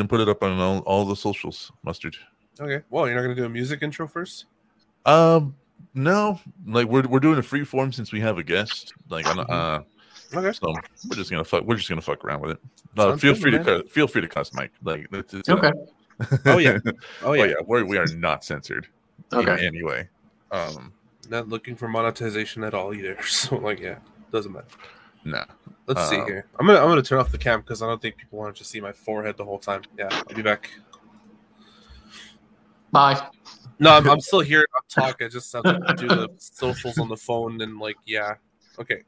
ahead and put it up on all, all the socials, mustard. Okay. Well, you're not gonna do a music intro first? Um, no, like we're we're doing a free form since we have a guest. Like, I'm, uh, Okay. so we're just gonna fuck. We're just gonna fuck around with it. Uh, feel good, free man. to cut, feel free to cuss, Mike. Like, it's, it's, uh, Okay. Oh yeah. Oh oh yeah. yeah, we're, we are not censored. Okay. In any. Um, Not looking for monetization at all either. So like, yeah, doesn't matter. Nah. Let's see Um, here. I'm gonna I'm gonna turn off the cam because I don't think people want to see my forehead the whole time. Yeah, I'll be back. Bye. No, I'm, I'm still here. I'm talking. I just have to do the socials on the phone and like, yeah. Okay,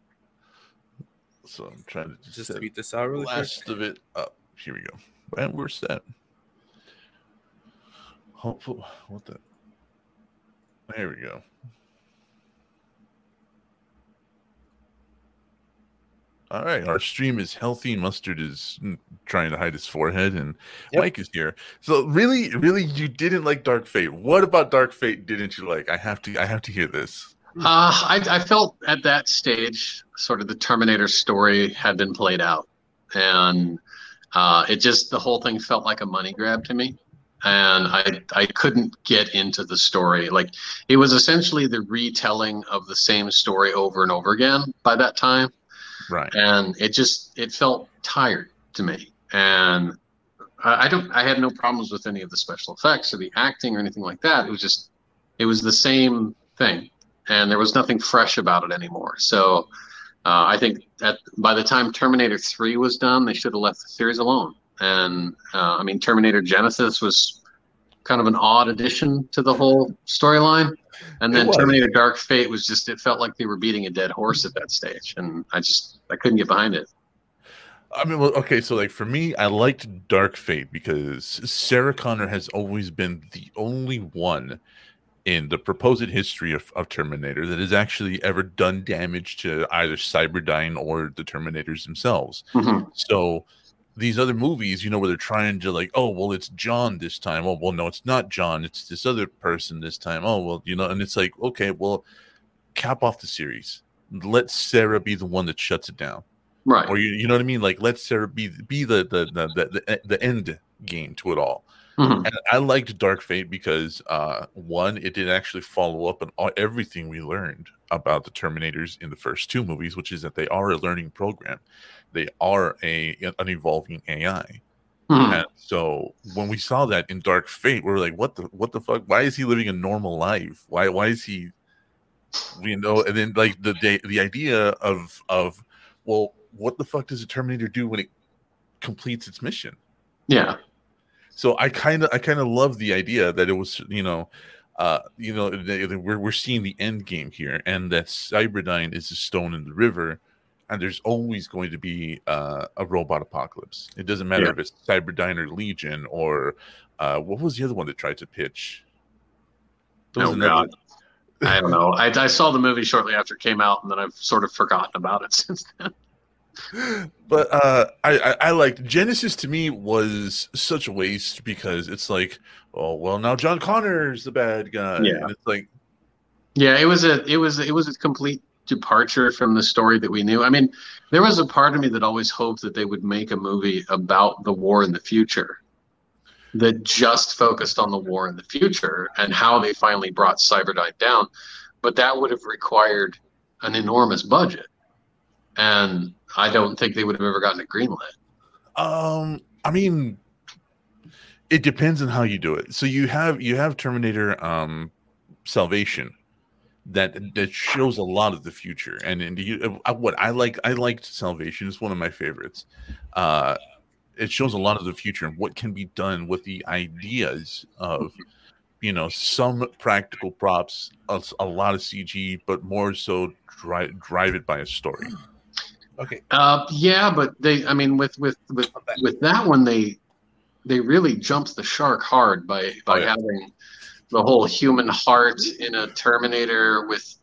So I'm trying to just, just set this out really quick. last of it up. Here we go. And we're set. Hopeful. What the? There we go. All right, our stream is healthy. Mustard is mm, trying to hide his forehead, and Yep. Mike is here. So, really, really, you didn't like Dark Fate. What about Dark Fate didn't you like? I have to, I have to hear this. Uh, I, I felt at that stage, sort of the Terminator story had been played out, and uh, it just the whole thing felt like a money grab to me, and I I couldn't get into the story. Like it was essentially the retelling of the same story over and over again by that time, Right. and it just it felt tired to me, and I, don't I had no problems with any of the special effects or the acting or anything like that. It was just it was the same thing and there was nothing fresh about it anymore. So uh, I think that by the time Terminator 3 was done, they should have left the series alone. And uh, I mean, Terminator Genisys was kind of an odd addition to the whole storyline. And then. Terminator Dark Fate was just, it felt like they were beating a dead horse at that stage. And I just, I couldn't get behind it. I mean, well, okay, so like for me, I liked Dark Fate because Sarah Connor has always been the only one in the proposed history of, of Terminator that has actually ever done damage to either Cyberdyne or the Terminators themselves. Mhm. So these other movies, you know, where they're trying to like, oh, well, it's John this time. Oh, well, no, it's not John. It's this other person this time. Oh, well, you know, and it's like, okay, well, cap off the series. Let Sarah be the one that shuts it down Right. or you, you know what I mean? Like let Sarah be be the the the the, the, the end game to it all. Mhm. And I liked Dark Fate because uh, one, it did actually follow up on all, everything we learned about the Terminators in the first two movies, which is that they are a learning program. They are a an evolving AI. Mhm. And so when we saw that in Dark Fate, we were like, "What the what the fuck? Why is he living a normal life? Why why is he?" You know, and then like the the, the idea of of well, what the fuck does a Terminator do when it completes its mission? Yeah. So I kind of I kind of love the idea that it was you know, uh, you know we're we're seeing the end game here, and that Cyberdyne is a stone in the river, and there's always going to be uh, a robot apocalypse. It doesn't matter Yeah. if it's Cyberdyne or Legion or uh, what was the other one that tried to pitch? There Oh, God. I don't know. I, I saw the movie shortly after it came out, and then I've sort of forgotten about it since then. But uh I, I i liked genisys to me was such a waste because it's like oh well now john connor's the bad guy Yeah. and it's like Yeah, it was a it was it was a complete departure from the story that we knew. I mean, there was a part of me that always hoped that they would make a movie about the war in the future that just focused on the war in the future and how they finally brought Cyberdyne down. But that would have required an enormous budget. And I don't think they would have ever gotten it greenlit. um i mean it depends on how you do it. So you have you have terminator um salvation that that shows a lot of the future. And and you uh, what i like i liked salvation. It's one of my favorites. Uh it shows a lot of the future and what can be done with the ideas of you know some practical props a, a lot of cg but more so drive drive it by a story Okay. Uh, yeah, but they, I mean, with with with with that one, they they really jumped the shark hard by by Oh, yeah. having the whole human heart in a Terminator with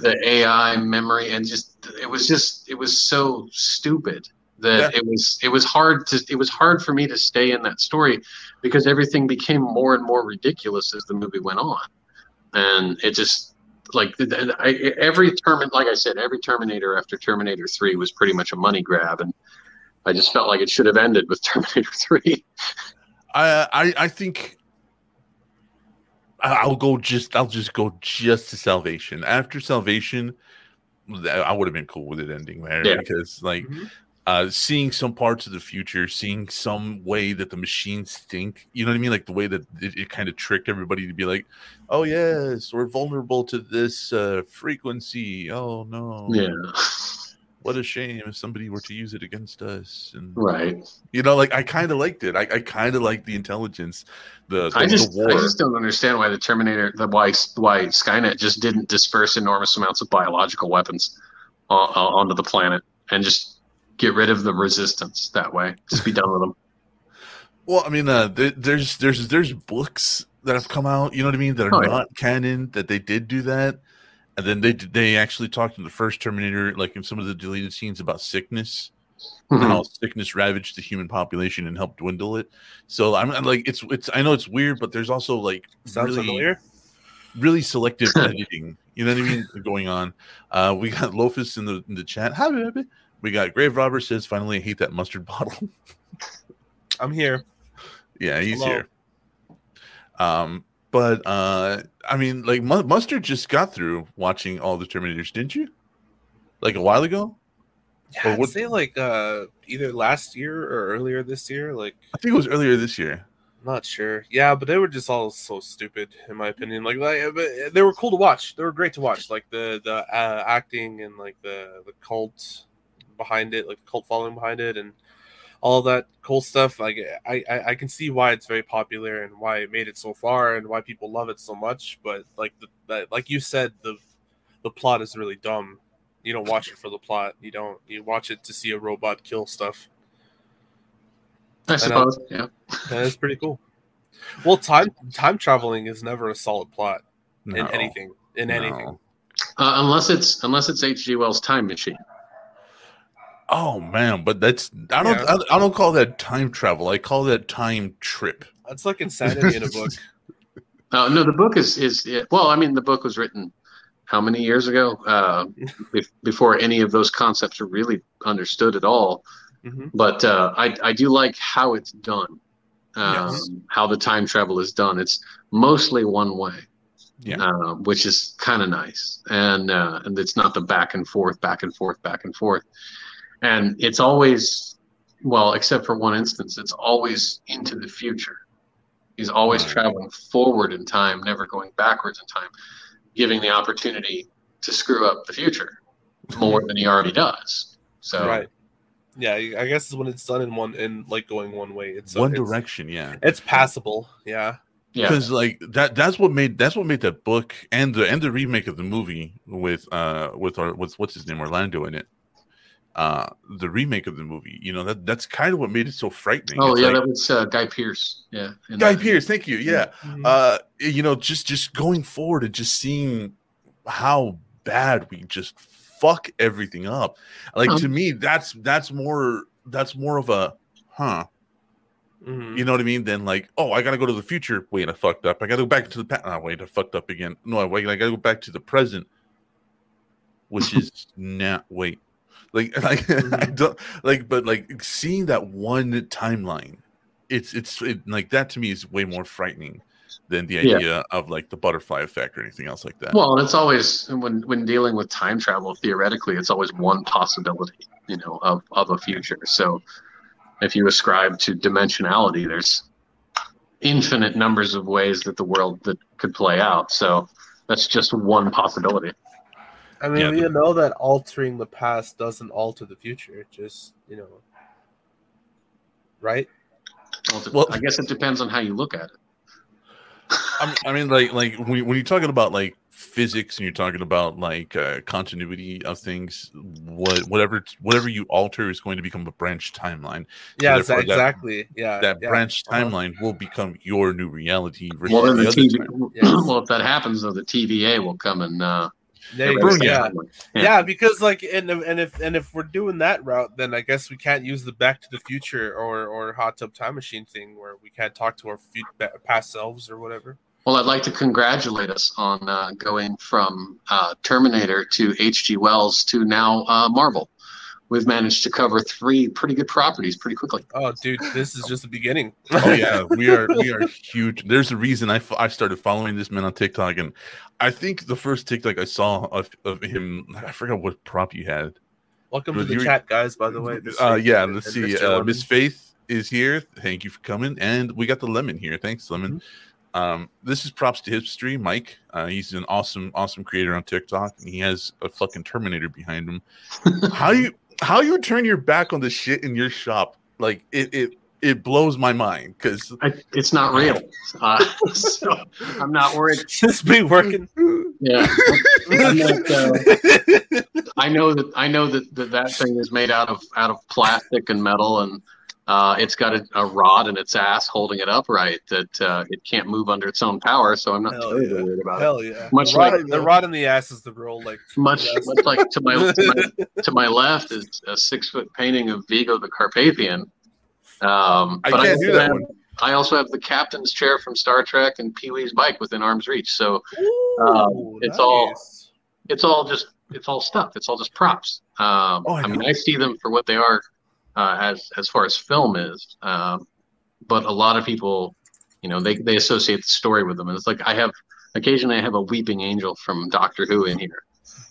the AI memory, and just it was just it was so stupid that it was it was hard to it was hard for me to stay in that story because everything became more and more ridiculous as the movie went on, and it just like the- the- I, every term like i said every terminator after terminator 3 was pretty much a money grab and I just felt like it should have ended with Terminator Three. I I, I think I- I'll go just I'll just go just to Salvation. After Salvation, I would have been cool with it ending there Yeah. because like Mhm. Uh seeing some parts of the future, seeing some way that the machines think, you know what I mean? Like the way that it, it kind of tricked everybody to be like, oh yes, we're vulnerable to this uh frequency. Oh no. Yeah, What a shame if somebody were to use it against us. And right. you know, like I kind of liked it. I, I kind of liked the intelligence, the, the, I just the. I just don't understand why the Terminator, the why why Skynet just didn't disperse enormous amounts of biological weapons on, onto the planet and just get rid of the resistance that way. Just be done with them. Well, I mean, uh, there, there's there's there's books that have come out, you know what I mean, that are Oh, yeah. not canon that they did do that, and then they they actually talked in the first Terminator, like in some of the deleted scenes about sickness, and Mhm. how sickness ravaged the human population and helped dwindle it. So I'm I'm like, it's it's I know it's weird, but there's also like Sounds really familiar. really selective editing. You know what I mean? Going on. Uh, we got Lofus in the in the chat. Hi, baby. We got Grave Robber says finally I hate that mustard bottle. I'm here. Yeah, he's Hello. here. Um, but uh, I mean, like Mu- Mustard just got through watching all the Terminators, didn't you? Like a while ago. Yeah, Or I'd say like uh either last year or earlier this year. Like I think it was earlier this year. I'm not sure. Yeah, but they were just all so stupid in my opinion. Like, like but they were cool to watch. They were great to watch. Like the the uh, acting and like the the cult behind it, like the cult following behind it, and all that cool stuff. Like I, I I can see why it's very popular and why it made it so far and why people love it so much. But like the that, like you said, the the plot is really dumb. You don't watch it for the plot. You don't. You watch it to see a robot kill stuff. I suppose. Yeah. that's pretty cool. Well, time time traveling is never a solid plot in anything. In no. anything. Uh, unless it's unless it's H.G. Wells' Time Machine. Oh man, but that's I don't Yeah. I, I don't call that time travel. I call that time trip. That's like insanity in a book. Uh, no, the book is is it, well. I mean, the book was written how many years ago? Uh, be- before any of those concepts were really understood at all. hmm But uh, I I do like how it's done. Um, Yes. How the time travel is done. It's mostly one way. Yeah. uh, which is kind of nice, and uh, and it's not the back and forth, back and forth, back and forth, and it's always well, except for one instance, it's always into the future. He's always Right. traveling forward in time, never going backwards in time, giving the opportunity to screw up the future more than he already does. So Right. Yeah, I guess when it's done in one in like going one way, it's One it's, direction, yeah. It's passable. Yeah. yeah, because like that that's what made that's what made that book and the and the remake of the movie with uh with our with what's his name Orlando in it uh the remake of the movie you know that that's kind of what made it so frightening oh It's yeah, like- that was uh, Guy Pearce. Yeah, guy that. pearce thank you yeah Mhm. uh you know just just going forward and just seeing how bad we just fuck everything up like Huh. to me that's that's more that's more of a huh Mhm. you know what I mean? Then like, oh, I gotta go to the future. Wait, I fucked up. I gotta go back to the past. Oh, wait, I fucked up again. No, I wait, I gotta go back to the present, which is not wait. Like, like I Mhm. don't like, but like seeing that one timeline, it's it's it, like that to me is way more frightening than the Yeah. idea of like the butterfly effect or anything else like that. Well, and it's always when when dealing with time travel. Theoretically, it's always one possibility, you know, of of a future. So, if you ascribe to dimensionality, there's infinite numbers of ways that the world that could play out. So, that's just one possibility. I mean, Yeah, we the- know that altering the past doesn't alter the future. Just you know, right? Well, it- Well- I guess it depends on how you look at it. I mean, like, like when, you- when you're talking about like physics and you're talking about like uh, continuity of things, what whatever whatever you alter is going to become a branch timeline. Yeah, therefore that- exactly. yeah, That yeah. branch uh-huh. timeline will become your new reality. Well, then the the TV. time. Yes. Well, if that happens, though, the TVA will come and uh, There you go. Yeah. yeah, Yeah. because like, and and if and if we're doing that route, then I guess we can't use the Back to the Future or or Hot Tub Time Machine thing where we can't talk to our fu- past selves or whatever. Well, I'd like to congratulate us on uh, going from uh, Terminator to H.G. Wells to now uh, Marvel. We've managed to cover three pretty good properties pretty quickly. Oh, dude, this is just the beginning. oh yeah, we are we are huge. There's a reason I, f- I started following this man on TikTok, and I think the first TikTok I saw of, of him, I forgot what prop you had. Welcome to the you- chat, guys. By the way, Uh, is- yeah, let's Mr. see. Uh, Miss Faith is here. Thank you for coming, and we got the lemon here. Thanks, lemon. Mm-hmm. Um, this is props to history, Mike. Uh, he's an awesome, awesome creator on TikTok, and he has a fucking Terminator behind him. how you how you turn your back on the shit in your shop? Like it it it blows my mind because it's not real, uh, so I'm not worried. just be working. Yeah, not, uh, I know that I know that, that that thing is made out of out of plastic and metal, and uh, it's got a, a rod in its ass holding it upright that uh, it can't move under its own power. So I'm not Hell terribly yeah. worried about it. Hell yeah! Much the, rod, like- the rod in the ass is the real like. Much, much like to my, to my to my left is a six foot painting of Vigo the Carpathian. Um, I but can't do also that have- one. I also have the captain's chair from Star Trek and Pee Wee's bike within arm's reach. So Ooh, it's all- it's all just it's all stuff. It's all just props. Um, Oh, I I, mean. I see them for what they are uh, as as far as film is. Um, but a lot of people, you know, they they associate the story with them, and it's like I have occasionally I have a weeping angel from Doctor Who in here,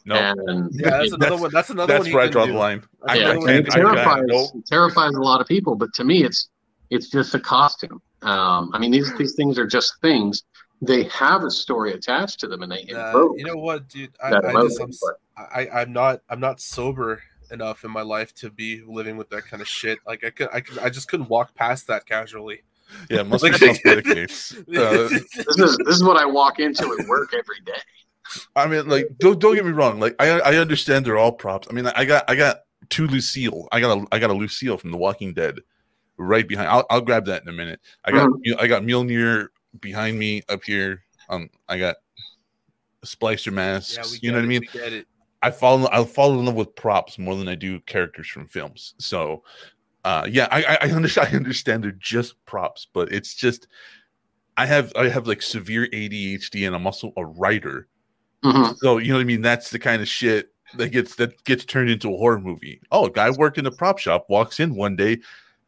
no, and Yeah, that's another That's- one. That's another that's one. where I draw the line. That's I, yeah, I another and can't. it I terrifies Nope. it terrifies a lot of people. But to me, it's it's just a costume. Um, I mean, these these things are just things. They have a story attached to them, and they Uh, invoke you know what, dude? I, that I just, I'm, s- I, I'm not, I'm not sober enough in my life to be living with that kind of shit. Like I could, I could, I just couldn't walk past that casually. Yeah, must Like- be self-medicates. Uh, this is this is what I walk into at work every day. I mean, like, don't don't get me wrong. Like, I I understand they're all props. I mean, I got I got two Lucille. I got a I got a Lucille from The Walking Dead, right behind. I'll I'll grab that in a minute. I got I got Mjolnir behind me up here. Um, I got splicer masks. yeah, we you know what I get it, mean? We get it. I fall I fall in love with props more than I do characters from films. So, uh, yeah, I I, I understand. I understand they're just props, but it's just I have I have like severe ADHD, and I'm also a writer. Mhm. So you know what I mean? That's the kind of shit that gets that gets turned into a horror movie. Oh, a guy worked in a prop shop, walks in one day,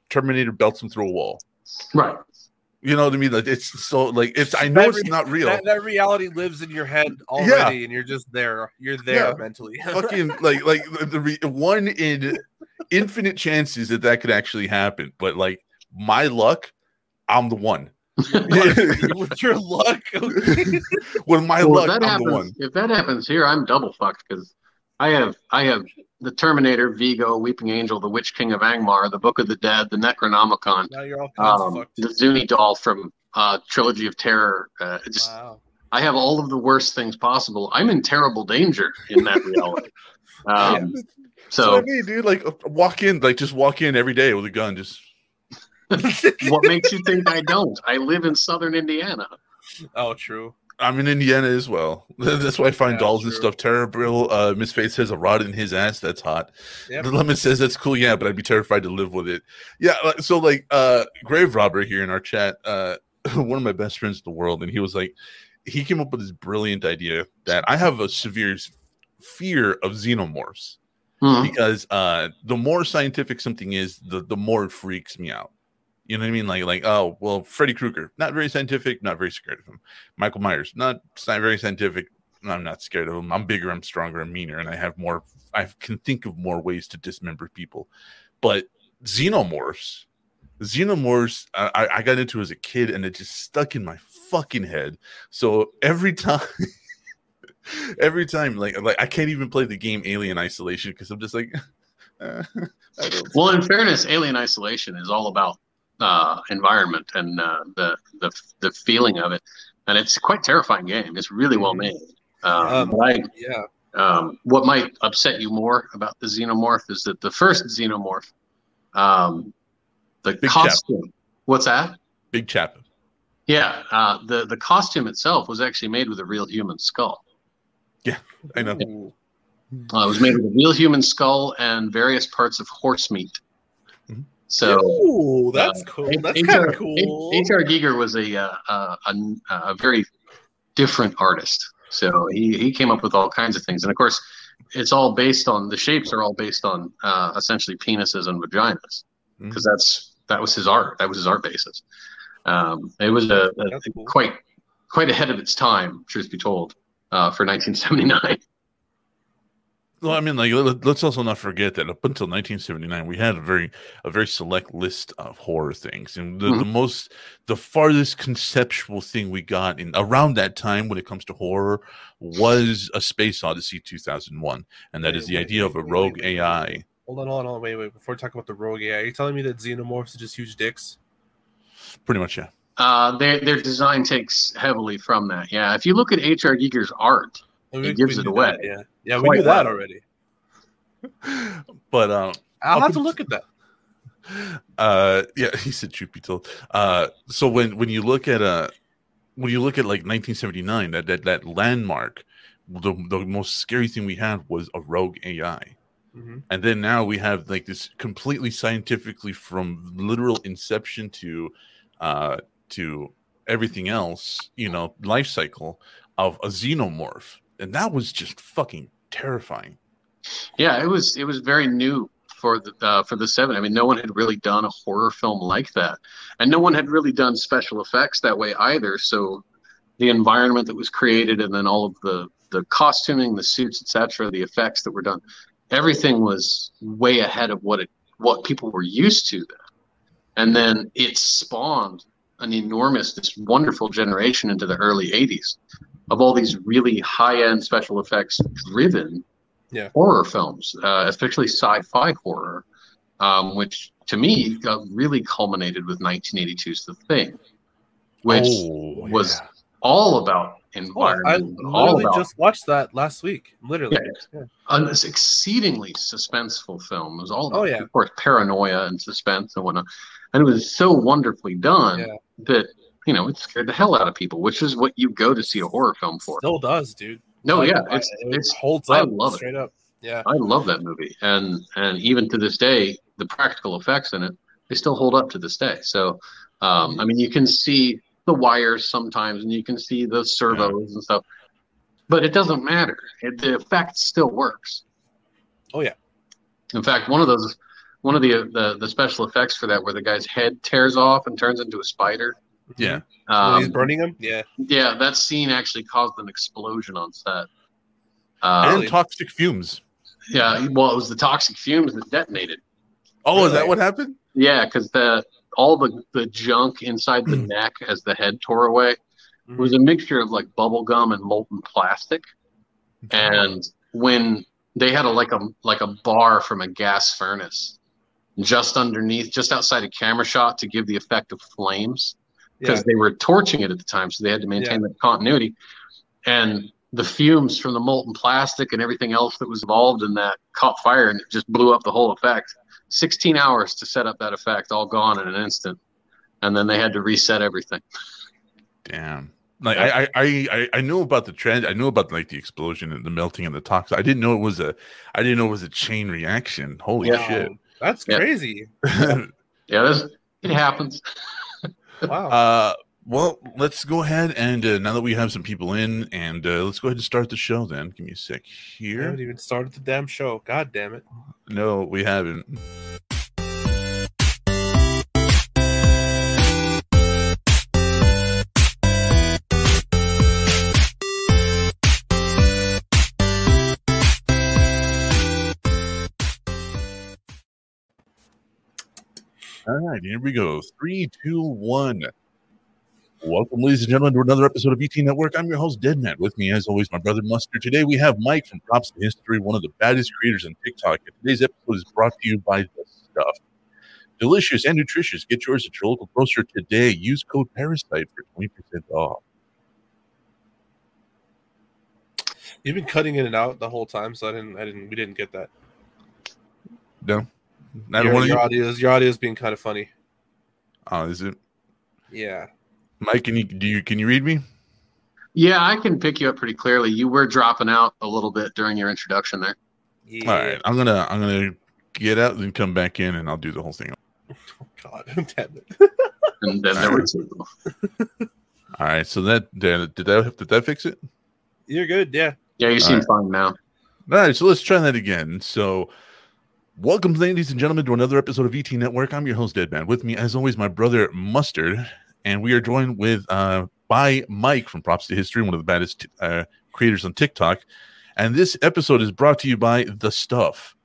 Terminator belts him through a wall. Right. You know what I mean? Like it's so like it's. I know That it's not real. That, that reality lives in your head already, and you're just there. You're there Yeah. mentally. Fucking like like the, the re- one in infinite chances that that could actually happen. But like my luck, I'm the one. with your luck. With my Well, luck, that I'm the one. happens, if that happens here, I'm double fucked because I have I have the Terminator, Vigo, Weeping Angel, the Witch King of Angmar, the Book of the Dead, the Necronomicon, now you're all um, the Zuni doll from uh, Trilogy of Terror. Uh, just Wow. I have all of the worst things possible. I'm in terrible danger in that reality. Um, So I mean, dude, like walk in, like just walk in every day with a gun, just what makes you think I don't? I live in southern Indiana. Oh, true. I'm in Indiana as well. That's why I find Yeah, dolls and stuff terrible. Uh, Miss Faith says a rod in his ass. That's hot. Yep. The lemon says that's cool. Yeah, but I'd be terrified to live with it. Yeah. So like, uh, Grave Robber here in our chat, uh, one of my best friends in the world, and he was like, he came up with this brilliant idea that I have a severe fear of xenomorphs Mhm. because uh, the more scientific something is, the the more it freaks me out. You know what I mean? Like, like, oh, well, Freddy Krueger, not very scientific, not very scared of him. Michael Myers, not, not very scientific. I'm not scared of him. I'm bigger, I'm stronger, I'm meaner, and I have more. I can think of more ways to dismember people. But xenomorphs, xenomorphs, I, I- got into as a kid, and it just stuck in my fucking head. So every time. Every time, like, like I can't even play the game Alien Isolation because I'm just like, Well, in fairness, Alien Isolation is all about uh, environment and uh, the the the feeling of it, and it's a quite terrifying game. It's really well made. Um, Um, I, Yeah. um, what might upset you more about the xenomorph is that the first xenomorph, um, the Big costume. What's that? Big chap. Yeah, uh, the the costume itself was actually made with a real human skull. Yeah, I know. Ooh. Uh, it was made with a real human skull and various parts of horse meat. So Ooh, that's uh, cool. That's kind of cool. H.R. Giger was a, uh, uh, a a very different artist. So he, he came up with all kinds of things, and of course, it's all based on the shapes are all based on uh, essentially penises and vaginas because that's that was his art. That was his art basis. Um, it was a, a cool. quite quite ahead of its time, truth be told, uh, for 1979. Well, I mean, like let, us also not forget that up until 1979, we had a very a very select list of horror things, and the, the most the farthest conceptual thing we got in around that time when it comes to horror was a Space Odyssey 2001, and that Wait, is the wait, idea of a wait, wait, rogue wait, wait, AI. Hold on, hold on, hold on, wait, wait. Before we talk about the rogue AI, are you telling me that xenomorphs are just huge dicks? Pretty much, yeah. Uh, their their design takes heavily from that. Yeah, if you look at H.R. Giger's art, Well, It gives it away. that, Yeah, yeah, we knew that well. already. But um, I'll have to look at that. uh yeah he said truth be told uh so when when you look at uh when you look at like 1979 that that, that landmark the, the most scary thing we had was a rogue ai hmm and then now we have like this completely scientifically from literal inception to uh to everything else you know life cycle of a xenomorph and that was just fucking terrifying yeah, it was it was very new for the uh, for the seven. I mean, no one had really done a horror film like that, and no one had really done special effects that way either. So the environment that was created, and then all of the the costuming, the suits, etc., the effects that were done, everything was way ahead of what it what people were used to then. And then it spawned an enormous, this wonderful generation into the early '80s of all these really high-end special effects driven Yeah. horror films, uh, especially sci-fi horror, um, which to me got really culminated with 1982's The Thing, which Oh, was all about Oh, I environment, all literally about just watched that last week. Literally. Yeah. an exceedingly suspenseful film. It was all about, Oh, yeah. of course, paranoia and suspense and whatnot. And it was so wonderfully done Yeah. that, you know, it scared the hell out of people, which is what you go to see a horror film for. Still does, dude. No, Like, yeah, I- it's, it it's, holds I up love it. up. Yeah. I love that movie. And, and even to this day, the practical effects in it, they still hold up to this day. So, um, I mean, you can see the wires sometimes and you can see the servos and stuff, but it doesn't matter. It, the effect still works. Oh, yeah. In fact, one of those, one of the, the the special effects for that, where the guy's head tears off and turns into a spider. Yeah he's Um, burning him. Yeah. yeah, that scene actually caused an explosion on set. Uh, and toxic fumes yeah, well, it was the toxic fumes that detonated. oh is that what happened Yeah, because the all the the junk inside the neck as the head tore away was a mixture of like bubble gum and molten plastic. And when they had a like a like a bar from a gas furnace just underneath, just outside a camera shot to give the effect of flames because Yeah. they were torching it at the time, so they had to maintain that continuity. And the fumes from the molten plastic and everything else that was involved in that caught fire and it just blew up the whole effect. 16 hours to set up that effect, all gone in an instant. And then they had to reset everything. Damn. Like I, I, I, I- I knew about the trend. I knew about like the explosion and the melting and the toxin. I didn't know it was a. I didn't know it was a chain reaction. Holy Yeah. shit! That's crazy. Yeah, that's, it happens. Wow. uh, well, let's go ahead and uh, now that we have some people in, and uh, let's go ahead and start the show. Then give me a sec here. We haven't even started the damn show. God damn it. No, we haven't. All right, here we go. Three, two, one. Welcome, ladies and gentlemen, to another episode of ET Network. I'm your host, Deadman. With me, as always, my brother Mustard. Today, we have Mike from Props to History, one of the baddest creators on TikTok. And today's episode is brought to you by The Stuff. Delicious and nutritious. Get yours at your local grocer today. Use code Parasite for 20% off. You've been cutting in and out the whole time, so I didn't I didn't we didn't get that. No? Not your, one of your you? audio's your audio's being kind of funny. Oh, is it? Yeah. Mike, can you, do you, can you read me? Yeah, I can pick you up pretty clearly. You were dropping out a little bit during your introduction there. Yeah. All right. I'm going to, I'm going to get out and come back in and I'll do the whole thing. Oh, God damn it. And then there was All right. So that, did that, did that, did that fix it? You're good, yeah. Yeah, you seem Alright. fine now. All right, so let's try that again. So, welcome, ladies and gentlemen, to another episode of ET Network. I'm your host, Deadman. With me, as always, my brother Mustard, and we are joined with uh, by Mike from Props to History, one of the baddest uh, creators on TikTok. And this episode is brought to you by The Stuff.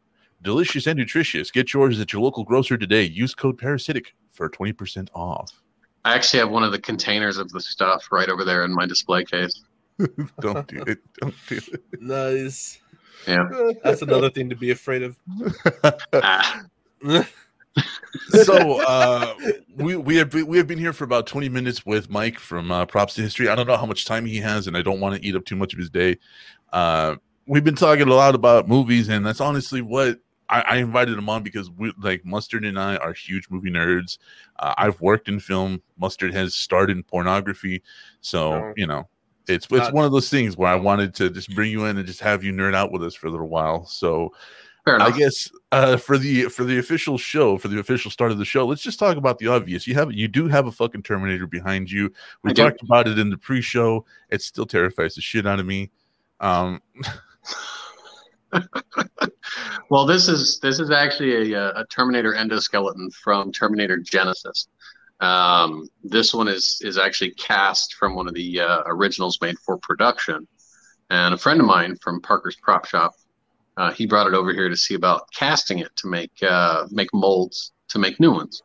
Delicious and nutritious. Get yours at your local grocer today. Use code Parasitic for 20% off. I actually have one of the containers of the stuff right over there in my display case. Don't do it. Don't do it. Nice. Yeah. That's another thing to be afraid of. Ah, so uh, we we have been, we have been here for about 20 minutes with Mike from uh, Props to History. I don't know how much time he has, and I don't want to eat up too much of his day. Uh, we've been talking a lot about movies, and that's honestly what I, I invited him on because we like Mustard and I are huge movie nerds. Uh, I've worked in film. Mustard has starred in pornography, so Oh. you know. It's it's one of those things where I wanted to just bring you in and just have you nerd out with us for a little while. So I guess uh, for the for the official show, for the official start of the show, let's just talk about the obvious. You have you do have a fucking Terminator behind you. We I do. talked about it in the pre-show. It still terrifies the shit out of me. Um, Well, this is this is actually a, a Terminator endoskeleton from Terminator Genisys. Um, this one is is actually cast from one of the uh, originals made for production, and a friend of mine from Parker's Prop Shop, uh, he brought it over here to see about casting it to make uh, make molds to make new ones.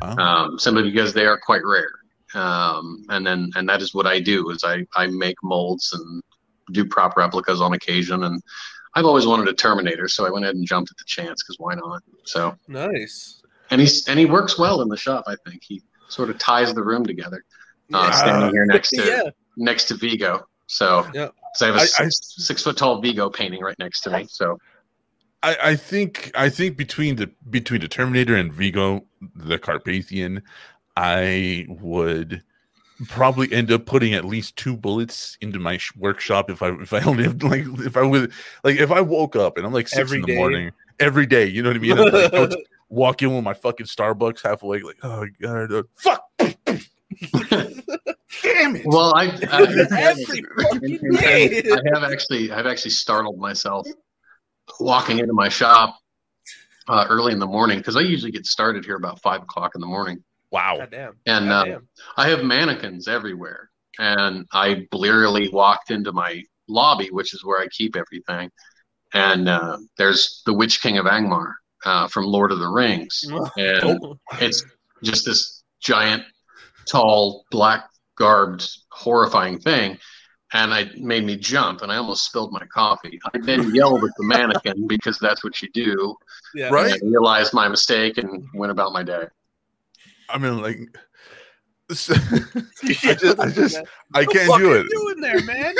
wow. um, simply because they are quite rare. Um, and then and that is what I do is I, I make molds and do prop replicas on occasion. And I've always wanted a Terminator, so I went ahead and jumped at the chance because why not? So Nice. and he's and he works well in the shop. I think he sort of ties the room together. Uh, Yeah. standing here next to yeah. next to Vigo. So Yeah. 'cause I have a I- I- six, six foot tall Vigo painting right next to me. So I, I think I think between the between the Terminator and Vigo, the Carpathian, I would probably end up putting at least two bullets into my sh- workshop if I if I only have, like if I would like if I woke up and I'm like six Every in the day. morning every day, you know what I mean? I'm like, go to- walk in with my fucking Starbucks half awake, like oh god, uh, fuck, damn it. well, I, I Every fucking day. I have actually I've actually startled myself walking into my shop uh, early in the morning because I usually get started here about five o'clock in the morning, wow, God damn. and uh, I have mannequins everywhere. And I blearily walked into my lobby, which is where I keep everything, and uh, there's the Witch King of Angmar uh, from Lord of the Rings, and it's just this giant, tall, black garbed, horrifying thing. And I made me jump, and I almost spilled my coffee. I then yelled at the mannequin because that's what you do. yeah. Right? And I realized my mistake and went about my day. I mean like. I I just, I just, I can't what do are it. you doing there, man?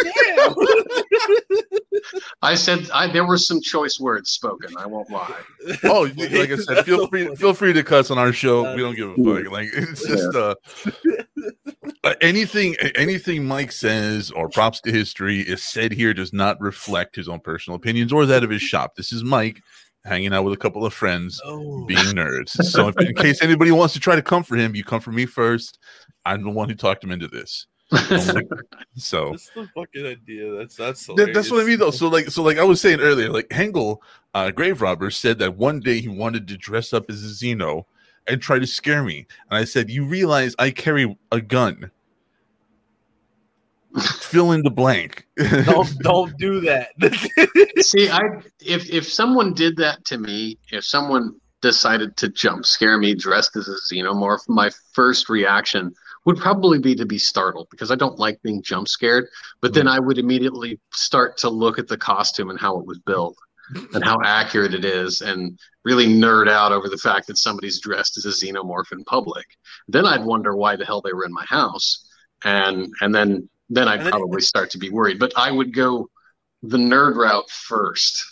I said I, there were some choice words spoken. I won't lie. Oh, like I said, feel free feel free to cuss on our show. We don't give a fuck. Like it's just uh, uh, anything anything Mike says or props to history is said here does not reflect his own personal opinions or that of his shop. This is Mike hanging out with a couple of friends Oh. being nerds. So if, in case anybody wants to try to come for him, you come for me first. I'm the one who talked him into this. So That's the fucking idea. That's that's That- that's what I mean, though. So, like, so like I was saying earlier, like Hengel, uh, grave robber, said that one day he wanted to dress up as a Xeno and try to scare me, and I said, "You realize I carry a gun." Fill in the blank. Don't don't do that. See, I if if someone did that to me, if someone decided to jump scare me dressed as a xenomorph, my first reaction would probably be to be startled because I don't like being jump scared. But then mm. I would immediately start to look at the costume and how it was built and how accurate it is and really nerd out over the fact that somebody's dressed as a xenomorph in public. Then I'd wonder why the hell they were in my house. And and then then I'd probably start to be worried. But I would go the nerd route first.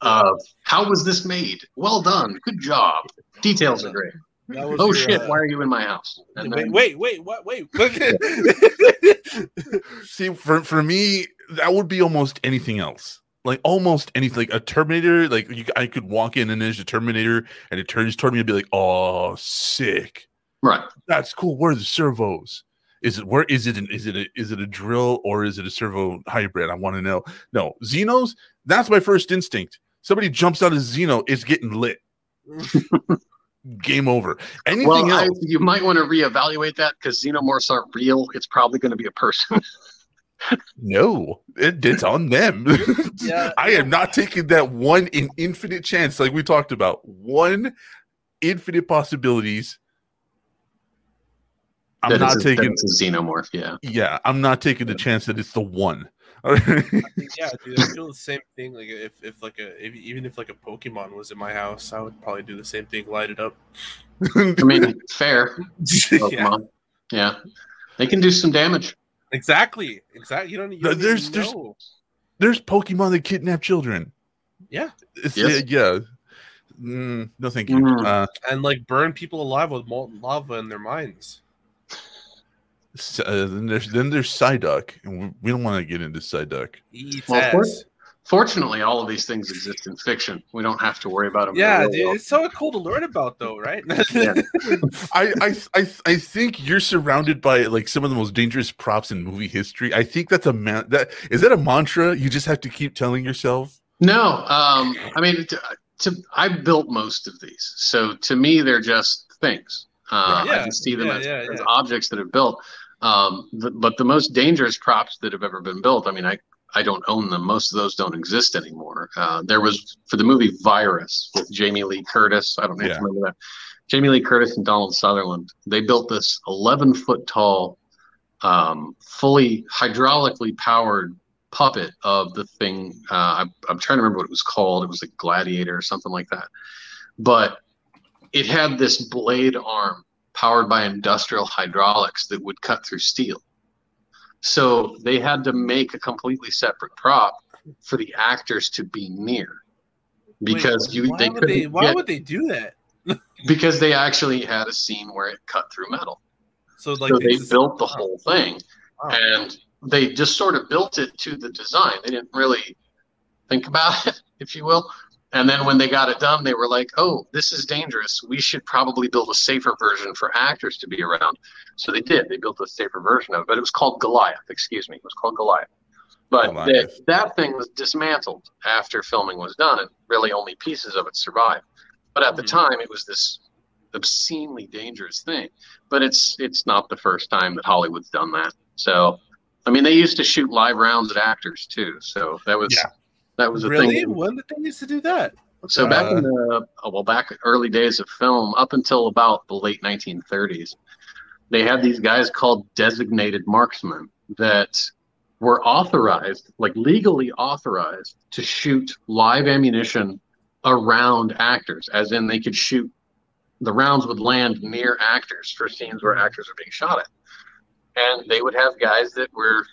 Of how was this made? Well done. Good job. Details are great. Oh your, shit, uh, why are you in my house? And wait, then- wait, wait, what? Wait. See, for for me, that would be almost anything else. Like almost anything, like a Terminator. Like you, I could walk in and there's a Terminator, and it turns toward me and be like, "Oh, sick! Right. That's cool. Where are the servos? Is it where? Is it an? Is it a? Is it a drill or is it a servo hybrid? I want to know. No, Xenos. That's my first instinct. Somebody jumps out of Xeno, it's getting lit. Game over. Anything Well, I, else? you might want to reevaluate that because xenomorphs aren't real. It's probably going to be a person. no, it, it's on them. Yeah. I am not taking that one in infinite chance, like we talked about. One infinite possibilities. I'm That not it's taking. it's a xenomorph. Yeah. Yeah, I'm not taking the chance that it's the one. Yeah, dude, I feel the same thing. Like if, if like a if, even if like a Pokemon was in my house, I would probably do the same thing, light it up. I mean, fair. yeah, Pokemon. Yeah. They can do some damage. exactly, exactly. You don't. You don't there's- even there's- know. There's Pokemon that kidnap children. Yeah, It's, Yes. Yeah. Mm, no, thank you. Mm. Uh, and like burn people alive with molten lava in their minds. S- uh, then there's then there's Psyduck, and we, we don't want to get into Psyduck. Well, of course. Fortunately, all of these things exist in fiction. We don't have to worry about them. Yeah, dude, world. it's so cool to learn about, though, right? Yeah. I, I I I think you're surrounded by like some of the most dangerous props in movie history. I think that's a man. That is that a mantra you just have to keep telling yourself. No, um, I mean, to, to, I built most of these, so to me, they're just things. Uh, Right. I just see them Yeah, as, yeah, as yeah. objects that are built. Um, the, but the most dangerous props that have ever been built, I mean, I I don't own them. Most of those don't exist anymore. Uh, there was for the movie Virus with Jamie Lee Curtis. I don't know if Yeah. you remember that. Jamie Lee Curtis and Donald Sutherland. They built this 11 foot tall, um, fully hydraulically powered puppet of the thing. Uh, I'm, I'm trying to remember what it was called. It was a gladiator or something like that. But it had this blade arm powered by industrial hydraulics that would cut through steel. So they had to make a completely separate prop for the actors to be near because Wait, you why they would they, why get- would they do that? because they actually had a scene where it cut through metal. So like so they just- built the oh. whole thing Wow. and they just sort of built it to the design. They didn't really think about it, if you will. And then when they got it done, they were like, "Oh, this is dangerous. We should probably build a safer version for actors to be around." So they did. They built a safer version of it, but it was called Goliath. Excuse me, it was called Goliath. But Goliath. that that thing was dismantled after filming was done, and really only pieces of it survived. But at the Mhm. time, it was this obscenely dangerous thing. But it's it's not the first time that Hollywood's done that. So, I mean, they used to shoot live rounds at actors too. So that was Yeah. That was a really? thing. When did they used to do that? So back Uh, in the oh, well, back early days of film, up until about the late 1930s, they had these guys called designated marksmen that were authorized, like legally authorized, to shoot live ammunition around actors, as in they could shoot. The rounds would land near actors for scenes where actors are being shot at, and they would have guys that were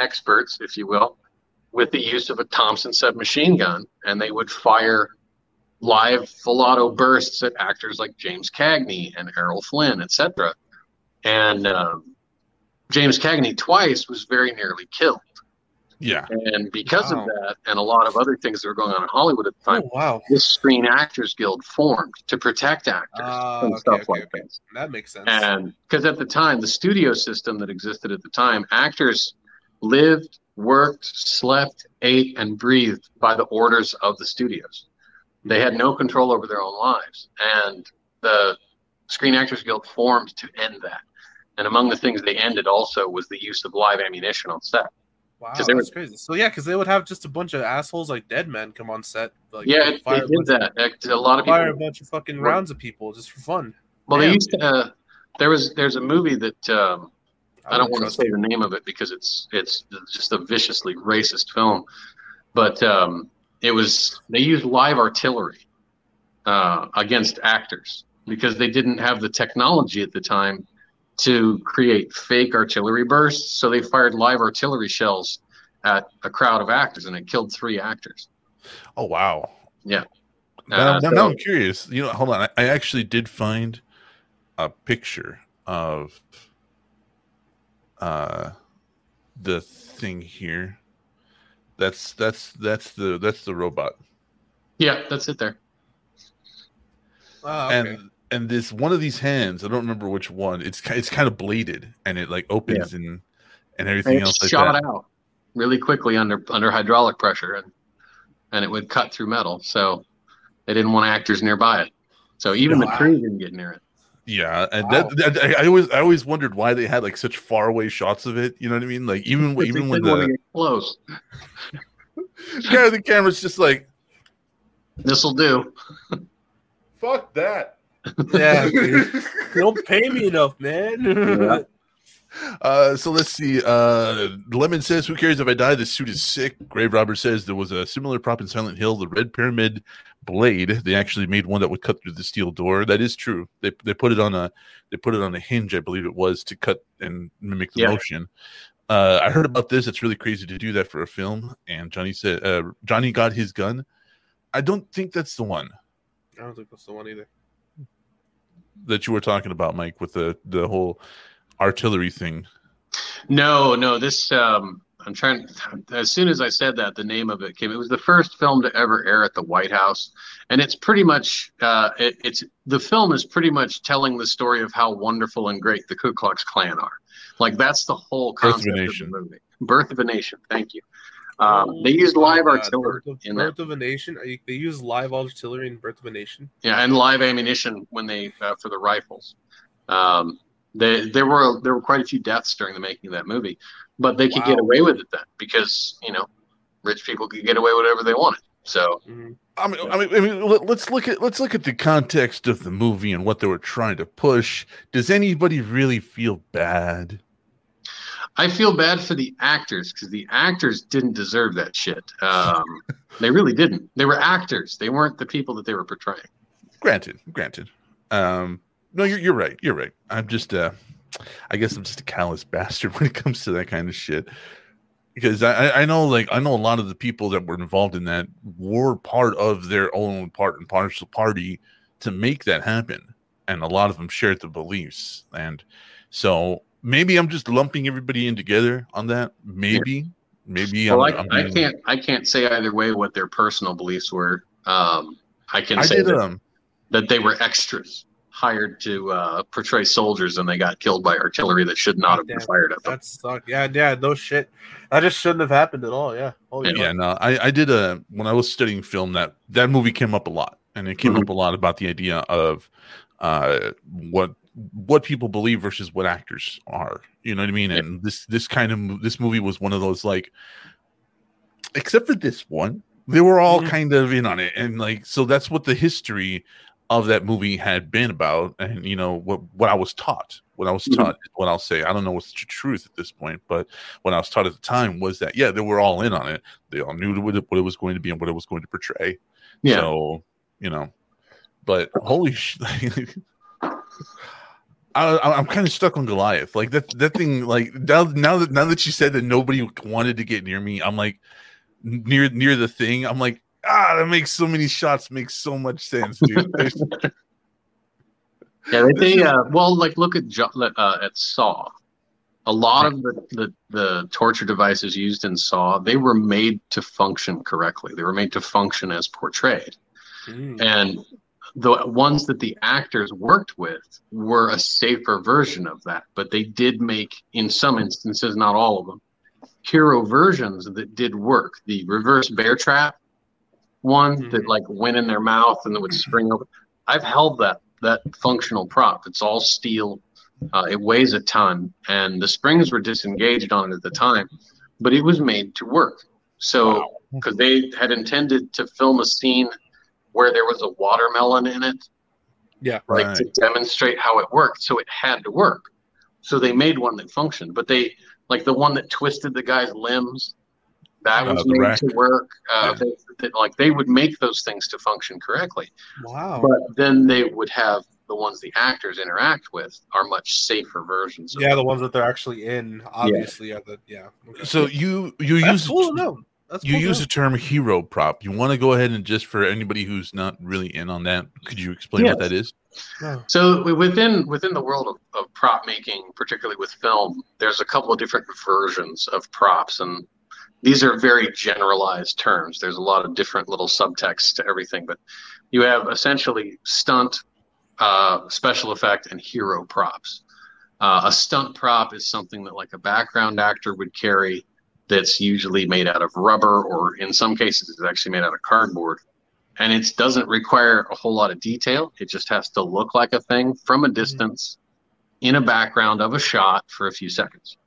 experts, if you will, with the use of a Thompson submachine gun, and they would fire live full auto bursts at actors like James Cagney and Errol Flynn, etc. And um, James Cagney twice was very nearly killed. Yeah. And because Wow. of that, and a lot of other things that were going on in Hollywood at the time, Oh wow, this Screen Actors Guild formed to protect actors Ah, and okay, stuff okay, like okay. this. that makes sense. And because at the time, the studio system that existed at the time, actors lived, worked, slept, ate, and breathed by the orders of the studios. They had no control over their own lives. And the Screen Actors Guild formed to end that. And among the things they ended also was the use of live ammunition on set. wow, that's were- crazy. So yeah, because they would have just a bunch of assholes like dead men come on set. Like, yeah, it, fire did bunch of- that. A lot of Fire a bunch of fucking rounds of people just for fun. Well, they used to. Uh, there was there's a movie that um, I don't want to say the name of it because it's it's just a viciously racist film, but um, it was they used live artillery uh, against actors because they didn't have the technology at the time to create fake artillery bursts, so they fired live artillery shells at a crowd of actors and it killed three actors. Oh wow. Yeah. Now, Uh, now, so- now I'm curious. You know, hold on. I, I actually did find a picture of uh the thing here. That's that's that's the that's the robot. Yeah, that's it there. Ah, okay. And and this one of these hands, I don't remember which one. It's it's kind of bladed and it like opens and and everything And else like shot that. out really quickly under under hydraulic pressure and and it would cut through metal. So they didn't want actors nearby it. So even the crew tree didn't get near it. Yeah, and Wow. that, that I I always I always wondered why they had like such far away shots of it. You know what I mean? Like even They even when didn't the close. guy with the camera's just like This will do. fuck that. Yeah, dude. don't pay me enough, man. Yeah. Uh, so let's see. Uh, Lemon says, "Who cares if I die? This suit is sick." Grave Robber says there was a similar prop in Silent Hill, the Red Pyramid blade. They actually made one that would cut through the steel door. That is true. They they put it on a they put it on a hinge, I believe it was, to cut and mimic the Yeah. motion. Uh, I heard about this. It's really crazy to do that for a film. And Johnny said, uh, "Johnny got his gun." I don't think that's the one I don't think that's the one either. that you were talking about, Mike, with the the whole artillery thing. No, no. This um, I'm trying. As soon as I said that, the name of it came. It was the first film to ever air at the White House, and it's pretty much. Uh, it, it's the film is pretty much telling the story of how wonderful and great the Ku Klux Klan are. Like that's the whole Birth of a concept of, the movie. Birth of a Nation. Thank you. Um, they used live Uh, artillery Birth of, in that. Birth of a Nation. They use live artillery in Birth of a Nation. Yeah, and live ammunition when they uh, for the rifles. Um, they, there were there were quite a few deaths during the making of that movie, but they could get away with it then because you know rich people could get away with whatever they wanted. So Mhm. I mean, I mean, I mean, let- let's look at let's look at the context of the movie and what they were trying to push. Does anybody really feel bad? I feel bad for the actors because the actors didn't deserve that shit. Um, they really didn't. They were actors. They weren't the people that they were portraying. Granted, granted. Um, no, you're you're right. You're right. I'm just uh, I guess I'm just a callous bastard when it comes to that kind of shit. Because I, I- know, like, I know a lot of the people that were involved in that were part of their own part and parcel party to make that happen, and a lot of them shared the beliefs. And so maybe I'm just lumping everybody in together on that. Maybe, maybe. Well, I'm, I, I'm I can't I can't say either way what their personal beliefs were. Um, I can I say did. that, Um, that they were extras hired to uh, portray soldiers and they got killed by artillery that should not have been fired at them. That sucked. Yeah, yeah, no shit. That just shouldn't have happened at all. Yeah. Holy yeah fuck. no i i did a when i was studying film that that movie came up a lot and it came Mhm. up a lot about the idea of uh what what people believe versus what actors are you know what i mean Yeah. and this this kind of this movie was one of those like except for this one they were all Mhm. kind of in on it and like so that's what the history of that movie had been about and you know what what i was taught what i was Mhm. taught is what i'll say i don't know what's the truth at this point but what i was taught at the time was that yeah they were all in on it they all knew what it, what it was going to be and what it was going to portray Yeah. so you know but holy sh- I, I- I'm kind of stuck on Goliath. Like that, that thing. Like now, now that now that you said that nobody wanted to get near me, I'm like near near the thing. I'm like, ah, that makes so many shots. Makes so much sense, dude. Yeah, they, they uh, well, like look at uh, at Saw. A lot of the, the the torture devices used in Saw, they were made to function correctly. They were made to function as portrayed, Mm. and the ones that the actors worked with were a safer version of that. But they did make, in some instances, not all of them, hero versions that did work. The reverse bear trap one that Mhm. like went in their mouth and that would spring open. I've held that that functional prop. It's all steel. Uh, it weighs a ton, and the springs were disengaged on it at the time, but it was made to work. So, because they had intended to film a scene where there was a watermelon in it, Yeah. like to demonstrate how it worked. So it had to work. So they made one that functioned, but they like the one that twisted the guy's limbs. That Uh, was the made rack. to work. Uh, Yeah. they, they- like they would make those things to function correctly, Wow. but then they would have the ones the actors interact with are much safer versions. Of yeah, the ones that they're actually in, obviously, are the yeah. Okay. so you you That's use cool to know. That's you cool use know. the term hero prop. You want to go ahead and just for anybody who's not really in on that, could you explain what that is? No. So within within the world of, of prop making, particularly with film, there's a couple of different versions of props, and these are very generalized terms. There's a lot of different little subtexts to everything, but you have essentially stunt, uh, special effect, and hero props. Uh, a stunt prop is something that like a background actor would carry that's usually made out of rubber, or in some cases, it's actually made out of cardboard. And it doesn't require a whole lot of detail. It just has to look like a thing from a distance in a background of a shot for a few seconds.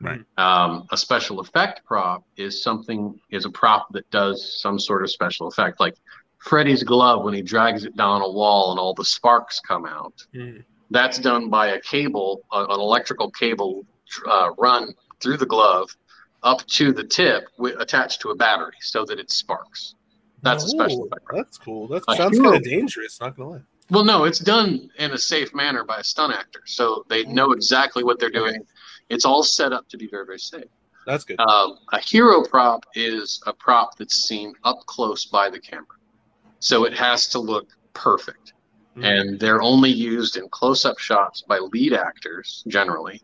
Right. Um, a special effect prop is something is a prop that does some sort of special effect, like Freddy's glove when he drags it down a wall and all the sparks come out. Mm. That's done by a cable, an electrical cable uh, run through the glove up to the tip wi- attached to a battery so that it sparks. That's a special effect. prop. That's cool. That sounds kind of dangerous. Not gonna lie. Well, no, it's done in a safe manner by a stunt actor, so they know exactly what they're doing. It's all set up to be very, very safe. That's good. Um, a hero prop is a prop that's seen up close by the camera, so it has to look perfect. Mhm. And they're only used in close-up shots by lead actors generally,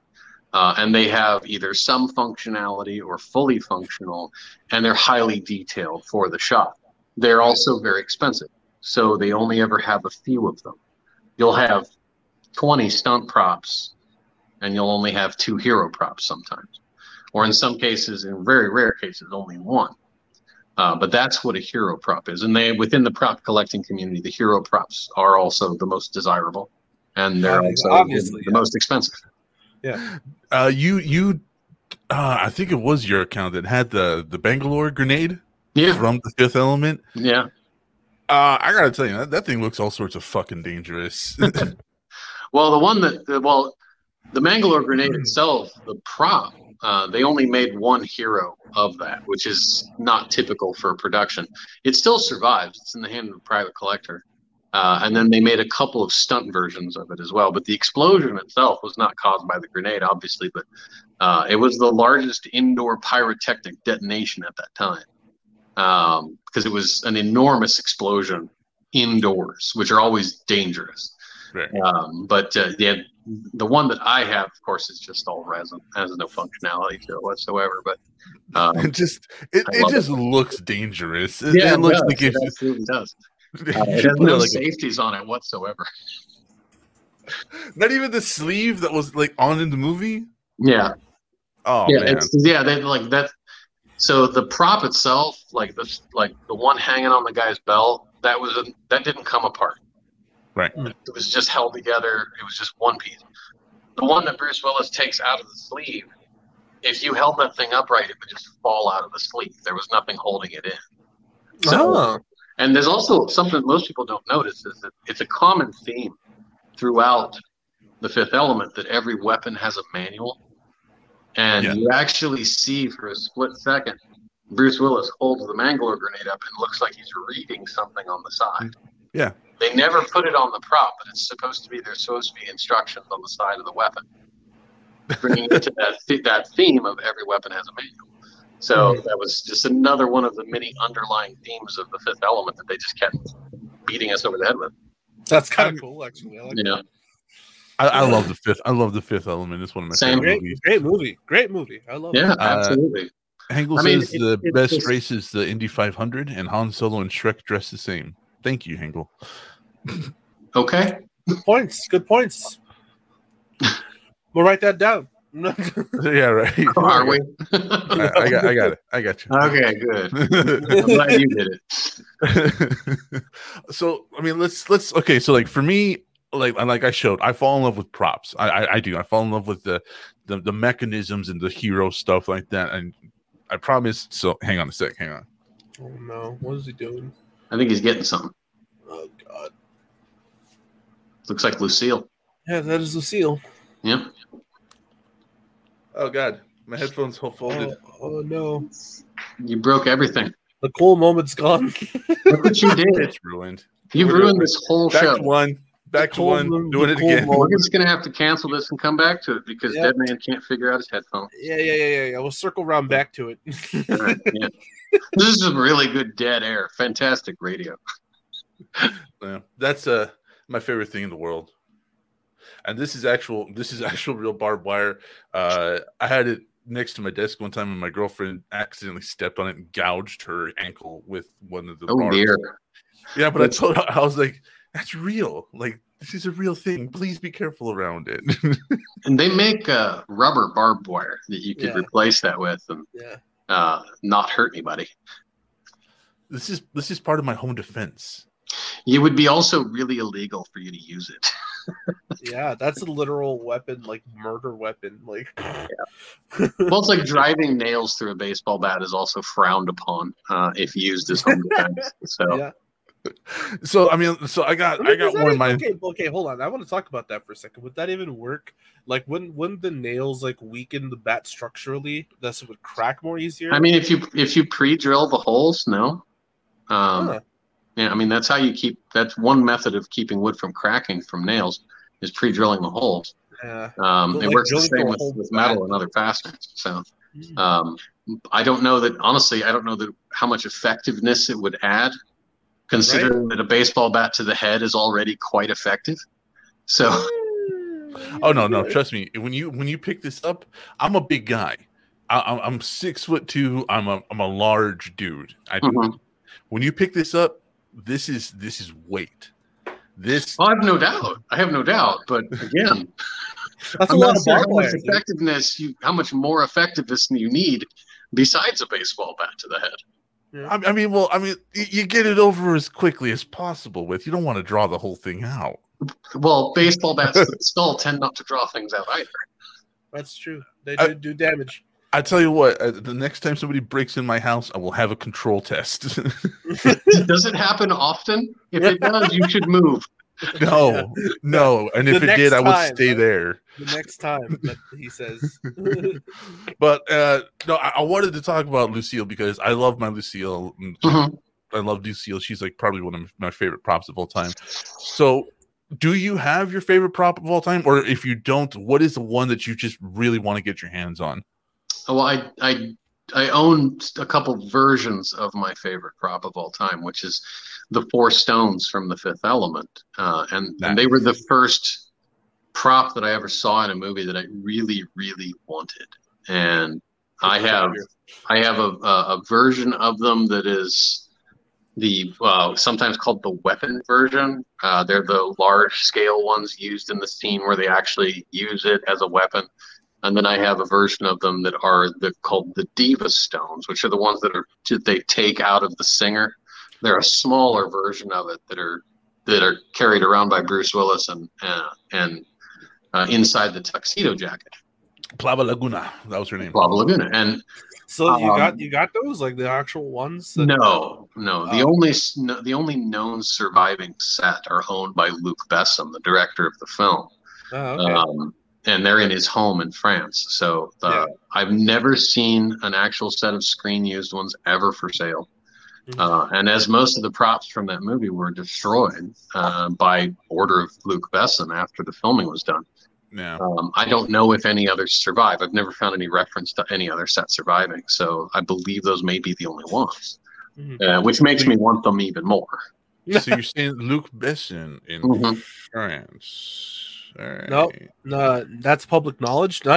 uh, and they have either some functionality or fully functional, and they're highly detailed for the shot. They're also very expensive, so they only ever have a few of them. You'll have 20 stunt props, and you'll only have two hero props sometimes, or in some cases, in very rare cases, only one. Uh, but that's what a hero prop is, and they within the prop collecting community, the hero props are also the most desirable, and they're Obvi- also obviously, the yeah. most expensive. Uh, you you, uh, I think it was your account that had the the Mangalore grenade Yeah, from the Fifth Element. yeah. Uh, I gotta tell you that, that thing looks all sorts of fucking dangerous. Well, the one that the, well, the Mangalore grenade itself, the prop, uh, they only made one hero of that, which is not typical for a production. It still survives; it's in the hand of a private collector. Uh, and then they made a couple of stunt versions of it as well. But the explosion itself was not caused by the grenade, obviously, but uh, it was the largest indoor pyrotechnic detonation at that time because it was an enormous explosion indoors, which are always dangerous. Right. Um, but uh, yeah, the one that I have, of course, is just all resin, has no functionality to it whatsoever. But um, it just it, it just looks dangerous. It, yeah, it looks does. like it absolutely does. Uh, it has no like safeties on it whatsoever. not even the sleeve that was like on in the movie. Yeah, Oh yeah, man, it's yeah. They like that. So the prop itself, like the like the one hanging on the guy's belt, that was a, that didn't come apart. Right. It was just held together. It was just one piece. The one that Bruce Willis takes out of the sleeve, if you held that thing upright, it would just fall out of the sleeve. There was nothing holding it in. So, Oh. and there's also something most people don't notice is that it's a common theme throughout the Fifth Element that every weapon has a manual, and Yeah. you actually see for a split second Bruce Willis holds the Mangalore grenade up and looks like he's reading something on the side. Yeah. They never put it on the prop, but it's supposed to be there's supposed to be instructions on the side of the weapon, bringing it to that that theme of every weapon has a manual. So that was just another one of the many underlying themes of the Fifth Element that they just kept beating us over the head with. That's kind of cool, actually. I like You know, I, I love the fifth. I love the Fifth Element. It's one of my Same. favorite Great, movies. great movie. Great movie. I love it. yeah, it. absolutely. Hengel I mean, says it- the it's best race is the Indy 500, and Han Solo and Shrek dress the same. Thank you, Hengel. Okay. Good points. Good points. we'll write that down. yeah, right. Are we? I, I got, I got it. I got you. okay, good. I'm glad you did it. so I mean, let's let's okay. So like for me, like like I showed, I fall in love with props. I I, I do. I fall in love with the, the the mechanisms and the hero stuff like that. And I promise. So hang on a sec. Hang on. oh no, what is he doing? I think he's getting something. Oh god. Looks like Lucille. Yeah, that is Lucille. Yeah. Oh God, my headphones all Oh, oh no. You broke everything. The cool moment's gone. Look what you did. It's ruined. You We're ruined this whole Back show. to one. Back to one. moment, Doing it again. moment. We're just gonna have to cancel this and come back to it because Yeah. Dead Man can't figure out his headphones. yeah, yeah, yeah, yeah, yeah. We'll circle around back to it. All right, yeah. This is some really good dead air. Fantastic radio. Yeah, that's uh my favorite thing in the world. And this is actual this is actual real barbed wire. Uh I had it next to my desk one time and my girlfriend accidentally stepped on it and gouged her ankle with one of the Oh barbs. dear. Yeah, but I told her I was like, that's real. Like this is a real thing. Please be careful around it. And they make uh, rubber barbed wire that you could Yeah. replace that with. And yeah. Uh, not hurt anybody. This is this is part of my home defense. It would be also really illegal for you to use it. Yeah, that's a literal weapon, like murder weapon. Like, Well, it's like driving nails through a baseball bat is also frowned upon uh, if used as home defense. So yeah. So I mean, so I got mean, I got one of my Okay, okay, hold on. I want to talk about that for a second. Would that even work? Like, wouldn't wouldn't the nails like weaken the bat structurally? Thus, it would crack more easier. I mean, if you if you pre-drill the holes, no. Um, Huh. Yeah, I mean that's how you keep. That's one method of keeping wood from cracking from nails is pre-drilling the holes. yeah. Um, But, it like, works the same with, with metal and other fasteners. So Mm. um, I don't know that honestly. I don't know that how much effectiveness it would add, considering that a baseball bat to the head is already quite effective. So Oh no, no, trust me. When you when you pick this up, I'm a big guy. I, I'm- I'm six foot two. I'm a I'm a large dude. I, Mhm. When you pick this up, this is this is weight. This I have no doubt. I have no doubt. But again, That's I'm a lot not of how much wire. effectiveness you, how much more effectiveness you need besides a baseball bat to the head. I, I mean, well, I mean, you get it over as quickly as possible. With you don't want to draw the whole thing out. Well, baseball bats still tend not to draw things out either. That's true. They I- do do damage. I tell you what, uh, the next time somebody breaks in my house, I will have a control test. Does it happen often? If it does, you should move. no, no, and if The it did, next I would stay right? there. The next time that he says, But uh no, I, I wanted to talk about Lucille because I love my Lucille. and Mhm. I love Lucille. She's like probably one of my favorite props of all time. So, do you have your favorite prop of all time, or if you don't, what is the one that you just really want to get your hands on? Well, I I I own a couple versions of my favorite prop of all time, which is the four stones from the Fifth Element, uh, and and they were the first prop that I ever saw in a movie that I really really wanted, and I have I have a, a, a version of them that is the uh, sometimes called the weapon version. Uh, they're the large scale ones used in the scene where they actually use it as a weapon. And then I have a version of them that are the called the Diva Stones, which are the ones that are that they take out of the singer. They're a smaller version of it that are that are carried around by Bruce Willis and uh, and uh, inside the tuxedo jacket, Plava Laguna. That was her name. Lava Laguna. And "So you Um, got you got those like the actual ones?" that- No, no. The Oh. only no, the only known surviving set are owned by Luc Besson, the director of the film, Oh, okay. um, and they're in his home in France. So uh, Yeah. I've never seen an actual set of screen used ones ever for sale. Mhm. Uh, and as most of the props from that movie were destroyed uh, by order of Luc Besson after the filming was done, Yeah. um, I don't know if any others survive. I've never found any reference to any other set surviving. So I believe those may be the only ones Mhm. uh, which makes me want them even more. so you're saying Luc Besson in Mhm. France? All right. Nope. No, that's public knowledge.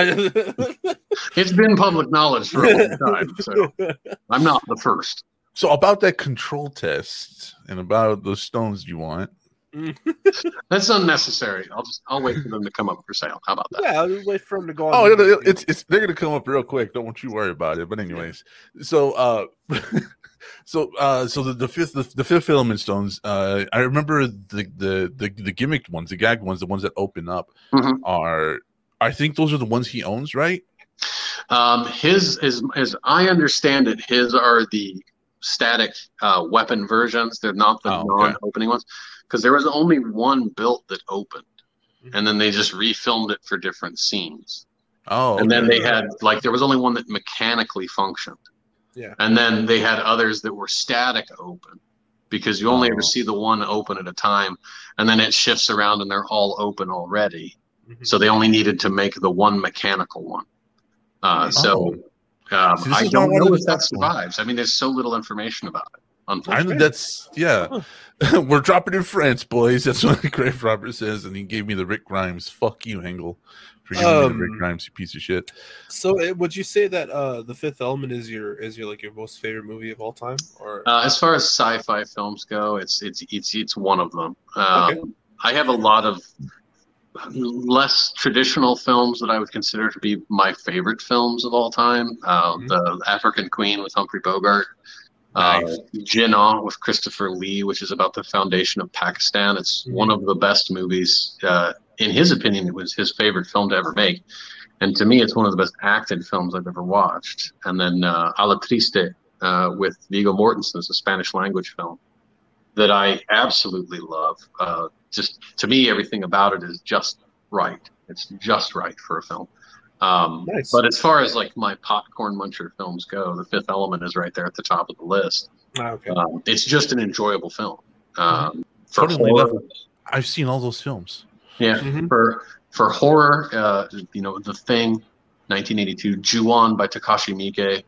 It's been public knowledge for a long time, so I'm not the first. So about that control test and about those stones you want. That's unnecessary. I'll just I'll wait for them to come up for sale. How about that? yeah, I'll just wait for him to go on. Oh, the- it- it's it's they're gonna come up real quick. Don't want you worry about it. But anyways, so uh, so uh, so the, the fifth the, the fifth element stones. Uh, I remember the the the the gimmicked ones, the gag ones, the ones that open up Mhm. are. I think those are the ones he owns, right? Um, his as as I understand it, his are the static uh, weapon versions. They're not the Oh, okay. non-opening ones because there was only one built that opened, and then they just refilmed it for different scenes. Oh, and then they had like there was only one that mechanically functioned Yeah. and then they had others that were static open because you only Oh. ever see the one open at a time and then it shifts around and they're all open already Mhm. so they only needed to make the one mechanical one uh, so um, See, this i is why I don't know if that talk to him. survives i mean there's so little information about it I unfortunately know that's yeah. We're dropping in France, boys. That's what the Grave Robber says, and he gave me the Rick Grimes. Fuck you, Hengel, for giving me the Rick Um, Grimes, you piece of shit. So, uh, would you say that uh, the Fifth Element is your is your like your most favorite movie of all time, or Uh, as far as sci-fi films go, it's it's it's it's one of them. Um, Okay. I have a lot of less traditional films that I would consider to be my favorite films of all time. Uh, Mhm. The African Queen with Humphrey Bogart. Uh, Jinnah with Christopher Lee, which is about the foundation of Pakistan. It's Mhm. one of the best movies. Uh, in his opinion, it was his favorite film to ever make. And to me, it's one of the best acted films I've ever watched. And then uh, Alatriste uh, with Viggo Mortensen is a Spanish language film that I absolutely love. Uh, just to me, everything about it is just right. It's just right for a film. Um, Nice. But as far as like my popcorn muncher films go, The Fifth Element is right there at the top of the list. Ah, okay. Um, it's just an enjoyable film. Um, Funnily horror, I've seen all those films. Yeah, Mhm. for for horror, uh, you know, The Thing, 1982, Ju-on by Takashi Miike.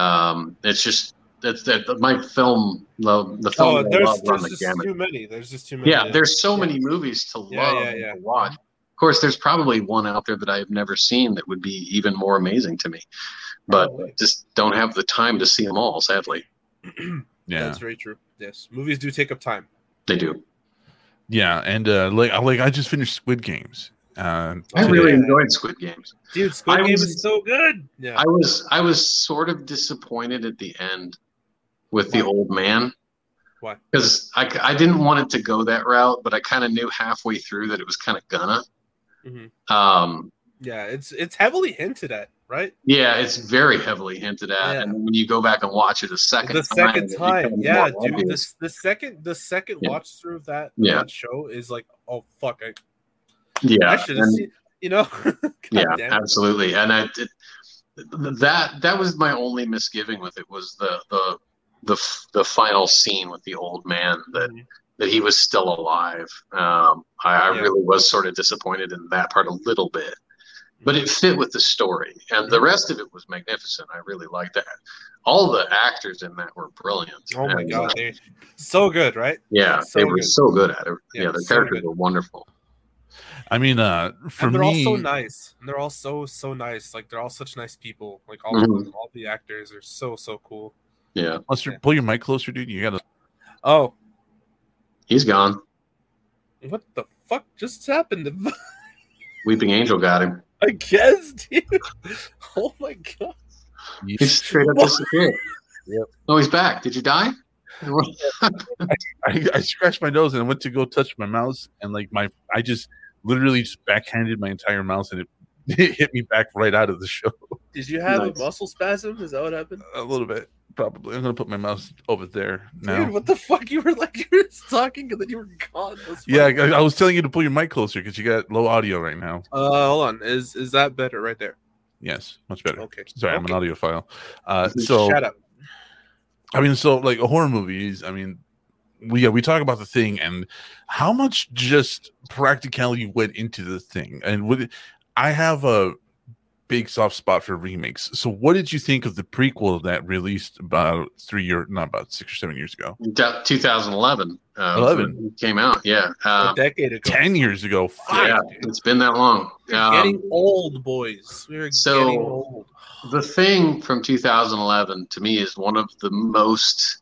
Um, it's just that's that my film. The, the film Oh, that I there's, love there's the just gamut. too many. There's just too many. Yeah, there's so many movies to love Yeah, yeah, yeah. to watch. Of course, there's probably one out there that I have never seen that would be even more amazing to me, but Probably. just don't have the time to see them all. Sadly, Yeah, That's very true. Yes, movies do take up time. they do. Yeah, and uh, like I- like I just finished Squid Games. Uh, I really enjoyed Squid Games. Dude, Squid I Game was- is so good. Yeah. I was I was sort of disappointed at the end with the old man. Why? Because I, I didn't want it to go that route, but I kind of knew halfway through that it was kind of gonna. Mhm. Um, Yeah, it's it's heavily hinted at, right? yeah, it's very heavily hinted at, Yeah. and when you go back and watch it a second the time, second time, yeah, dude. obvious. The, the second the second Yeah. watch through of that, Yeah. that show is like, oh fuck, I, yeah, I should have seen. You know, yeah, absolutely. And I it, that that was my only misgiving with it was the the the the final scene with the old man that Mhm. that he was still alive. Um, I, I Yeah. really was sort of disappointed in that part a little bit, but it fit with the story, and the rest of it was magnificent. I really liked that. All the actors in that were brilliant. Oh my And, god, uh, they so good, right? yeah, so they were good. so good at it. Yeah, Yeah, their so characters good. were wonderful. I mean, uh, for and they're me, all so nice. And they're all so so nice. Like they're all such nice people. Like all Mhm. of them, all the actors are so so cool. Yeah, Lester, Yeah. pull your mic closer, dude. You gotta. Oh, he's gone. what the fuck just happened? Weeping Angel got him. I guess, dude. Oh my god. He's straight up disappeared. Yep. Oh, he's back. Did you die? I, I scratched my nose and I went to go touch my mouse, and like my, I just literally just backhanded my entire mouse, and it, it hit me back right out of the show Did you have Nice. a muscle spasm? Is that what happened? a little bit. Probably, I'm gonna put my mouse over there now. Dude, what the fuck? You were like you were talking and then you were gone. Yeah. I, I was telling you to pull your mic closer because you got low audio right now. Uh, hold on. Is is that better right there? Yes, much better. Okay. Sorry, I'm an audiophile. Uh, so shut up. I mean, so like horror movies. I mean, we yeah, we talk about the thing and how much just practicality went into the thing, and would I have a big soft spot for remakes. So, what did you think of the prequel that released about three year, not about six or seven years ago, 2011. Uh, 11. came out. Yeah. a Uh, decade ago. ten years ago? Fuck, yeah. dude. It's been that long. We're Um, getting old, boys. We're so- getting old. the thing from 2011 to me is one of the most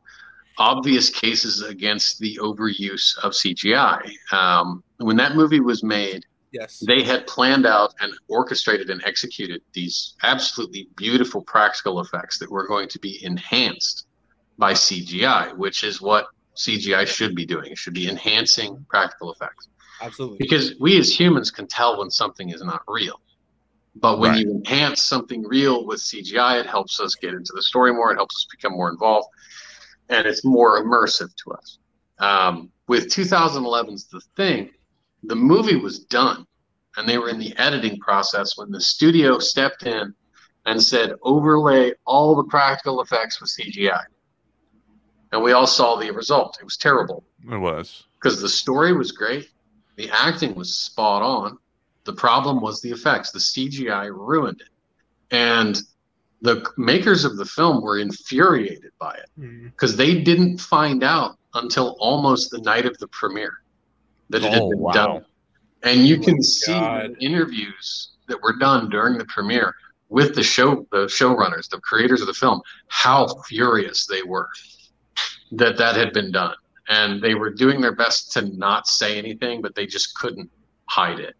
obvious cases against the overuse of CGI. Um, when that movie was made, Yes. they had planned out and orchestrated and executed these absolutely beautiful practical effects that were going to be enhanced by CGI, which is what CGI should be doing. It should be enhancing practical effects Absolutely. because we as humans can tell when something is not real. But when Right. you enhance something real with CGI, it helps us get into the story more. It helps us become more involved, and it's more immersive to us. Um, with 2011's The Thing, the movie was done, and they were in the editing process when the studio stepped in and said, overlay all the practical effects with CGI. And we all saw the result. It was terrible It was. because the story was great, the acting was spot on. The problem was the effects. The CGI ruined it, and the makers of the film were infuriated by it Mhm. because they didn't find out until almost the night of the premiere that it had Oh, been wow. done. And you Oh can see God. interviews that were done during the premiere with the show, the showrunners, the creators of the film, how furious they were that that had been done, and they were doing their best to not say anything, but they just couldn't hide it.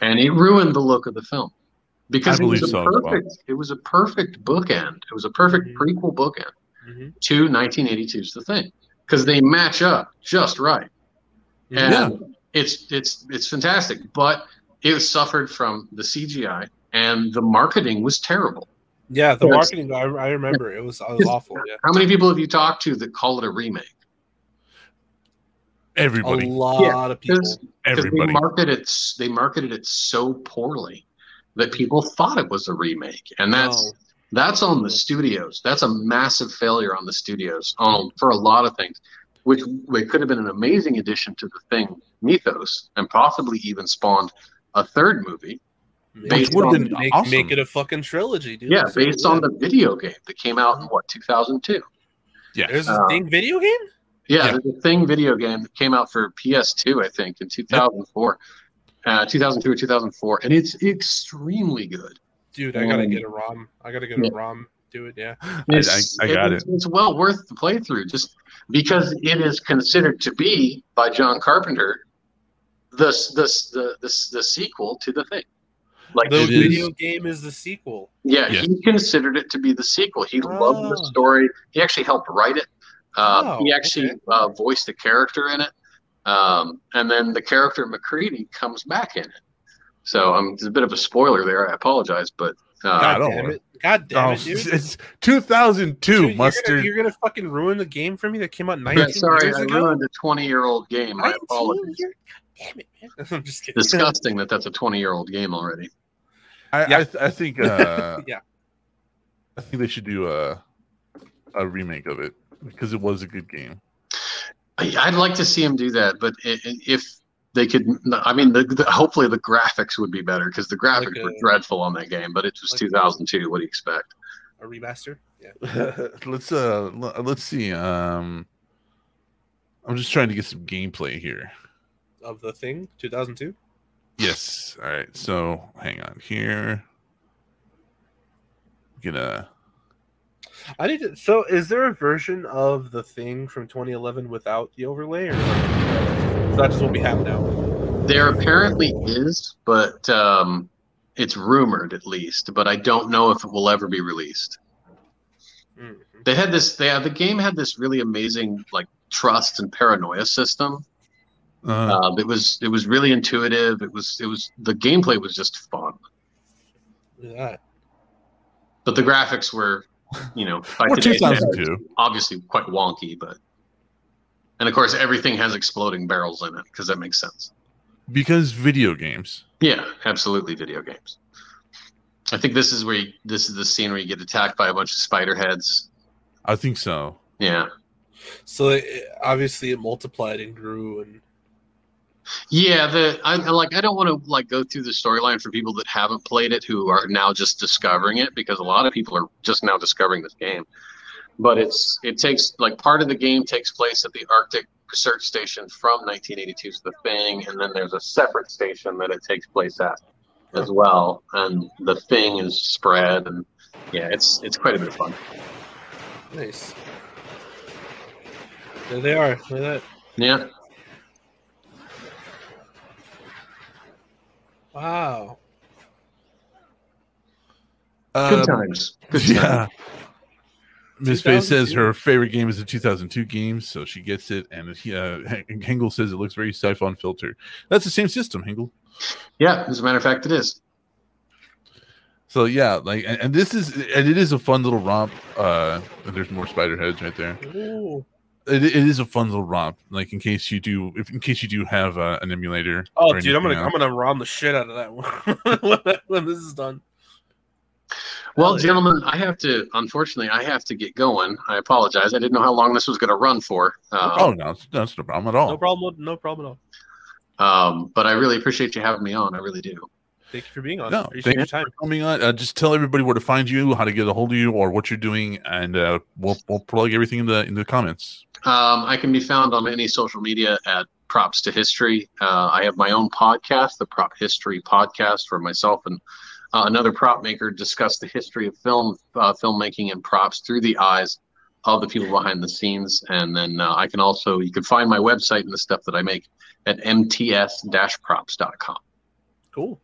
and it ruined the look of the film because it was a so as well. perfect. It was a perfect bookend. It was a perfect Mhm. prequel bookend Mhm. to 1982's The Thing because they match up just right. And it's it's it's fantastic, but it suffered from the CGI and the marketing was terrible. Yeah, the Yes. marketing. I, I remember it was, it was awful. Yeah, How many people have you talked to that call it a remake? Everybody, a Everybody, lot of people. Because they everybody. marketed it they marketed it so poorly that people thought it was a remake, and that's No. that's on the studios. That's a massive failure on the studios on for a lot of things, which it could have been an amazing addition to the thing mythos, and possibly even spawned a third movie. Make, Based would've on- been make, awesome. make it a fucking trilogy, dude. Yeah, So, based on the video game that came out in what 2002. yeah, There's a Uh, thing video game. Yeah, Yeah. there's a Thing video game that came out for PS2, I think, in 2004, uh, 2002 or 2004, and it's extremely good. Dude, I gotta Um, get a ROM. I gotta get yeah. a ROM. Do it, yeah. I, It's, I, I got it. it's, it's well worth the playthrough, just because it is considered to be by John Carpenter the the the the, the sequel to the Thing. Like The It he- video game is the sequel. Yeah, Yeah. he considered it to be the sequel. He loved the Oh. story. He actually helped write it. Uh, Oh, he actually okay. uh, voiced a character in it, um, and then the character MacReady comes back in it. So um, it's a bit of a spoiler there. I apologize, but God don't damn it! God damn Oh, it, dude! it's 2002 Dude, you're mustard. Gonna, you're gonna fucking ruin the game for me that came out yeah, 19 sorry, years I ago. ruined a 20 year old game. My 19 apologies. years? God damn it, man! I'm just kidding. Disgusting that that's a 20 year old game already. I, Yeah. I, th- I think uh, Yeah. I think they should do a a remake of it because it was a good game. I- I'd like to see him do that, but i- i- if they could, I mean, the, the, hopefully the graphics would be better because the graphics Like were dreadful on that game. But it was like- 2002. What do you expect? A remaster? Yeah. let's uh l- let's see. Um, I'm just trying to get some gameplay here. Of the thing, 2002. Yes. All right. So hang on here. Gonna. I need to. So, is there a version of the thing from 2011 without the overlay, or is that just what we have now? There apparently is, but um, it's rumored at least. But I don't know if it will ever be released. Mhm. They had this. They the game had this really amazing like trust and paranoia system. Uh, Uh, it was it was really intuitive. It was it was the gameplay was just fun, Look at that. but the graphics were, you know, by or today's 2002. obviously quite wonky. But and of course everything has exploding barrels in it because that makes sense. Because video games. Yeah, absolutely. Video games. I think this is where you, this is the scene where you get attacked by a bunch of spider heads. I think so. Yeah, So, it, obviously, it multiplied and grew, and yeah. The I I like I don't want to like go through the storyline for people that haven't played it who are now just discovering it because a lot of people are just now discovering this game. But it's it takes like part of the game takes place at the Arctic research station from 1982's The Thing, and then there's a separate station that it takes place at as well. And the Thing is spread, and yeah, it's it's quite a bit of fun. nice. There they are. Look at that. Yeah. Wow. Good Um, times. Good times. Yeah. Miss Faye says her favorite game is the 2002 game, so she gets it. And he, uh, Hengel says it looks very Syphon Filter. That's the same system, Hengel. Yeah, as a matter of fact, it is. So yeah, like, and, and this is, and it is a fun little romp. Uh, there's more spider heads right there. Ooh. It, it is a fun little romp. Like in case you do, if in case you do have uh, an emulator. Oh, dude, I'm gonna anything I'm gonna rom the shit out of that one when, when this is done. Well, gentlemen, I have to. Unfortunately, I have to get going. I apologize. I didn't know how long this was going to run for. Uh, Oh no, that's no problem at all. No problem. No problem at all. um, but I really appreciate you having me on. I really do. Thank you for being on. No, Appreciate thank your time. coming on. Uh, just tell everybody where to find you, how to get a hold of you, or what you're doing, and uh, we'll we'll plug everything in the in the comments. Um, I can be found on any social media at Props to History. Uh, I have my own podcast, the Prop History Podcast, for myself and uh, another prop maker discuss the history of film, uh, filmmaking, and props through the eyes of the people behind the scenes. And then uh, I can also you can find my website and the stuff that I make at mts-props.com. Cool.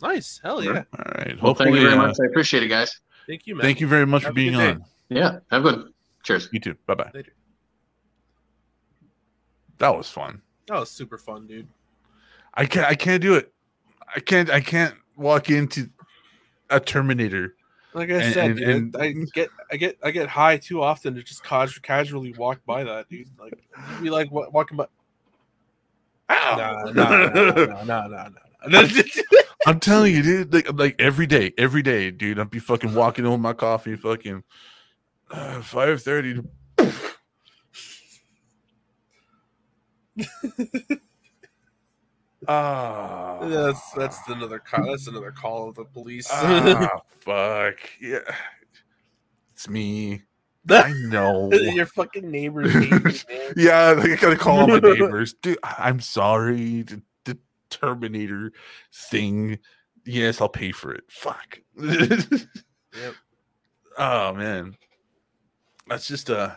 Nice. Hell yeah. All right. Well, thank you very uh, much. I appreciate it, guys. Thank you, man. Thank you very much Have for being good on. Yeah, have a good. Cheers. You too. Bye bye. Later. That was fun. That was super fun, dude. I can't. I can't do it. I can't. I can't walk into a Terminator. Like I And- said, and- and- I get I get I get high too often to just cas- casually walk by that, dude. Like be like wa- walking by. Ow! Nah, nah, nah, nah, nah, nah. I'm telling you, dude. Like, like every day, every day, dude. I'd be fucking walking on my coffee, fucking uh, five thirty. Ah, that's that's another call. That's another call of the police. ah, fuck yeah. It's me. I know. Your fucking neighbors. hate you, man. Yeah, I gotta call all my neighbors. Dude, I'm sorry. The, the Terminator thing. Yes, I'll pay for it. Fuck. Yep. Oh man, that's just uh,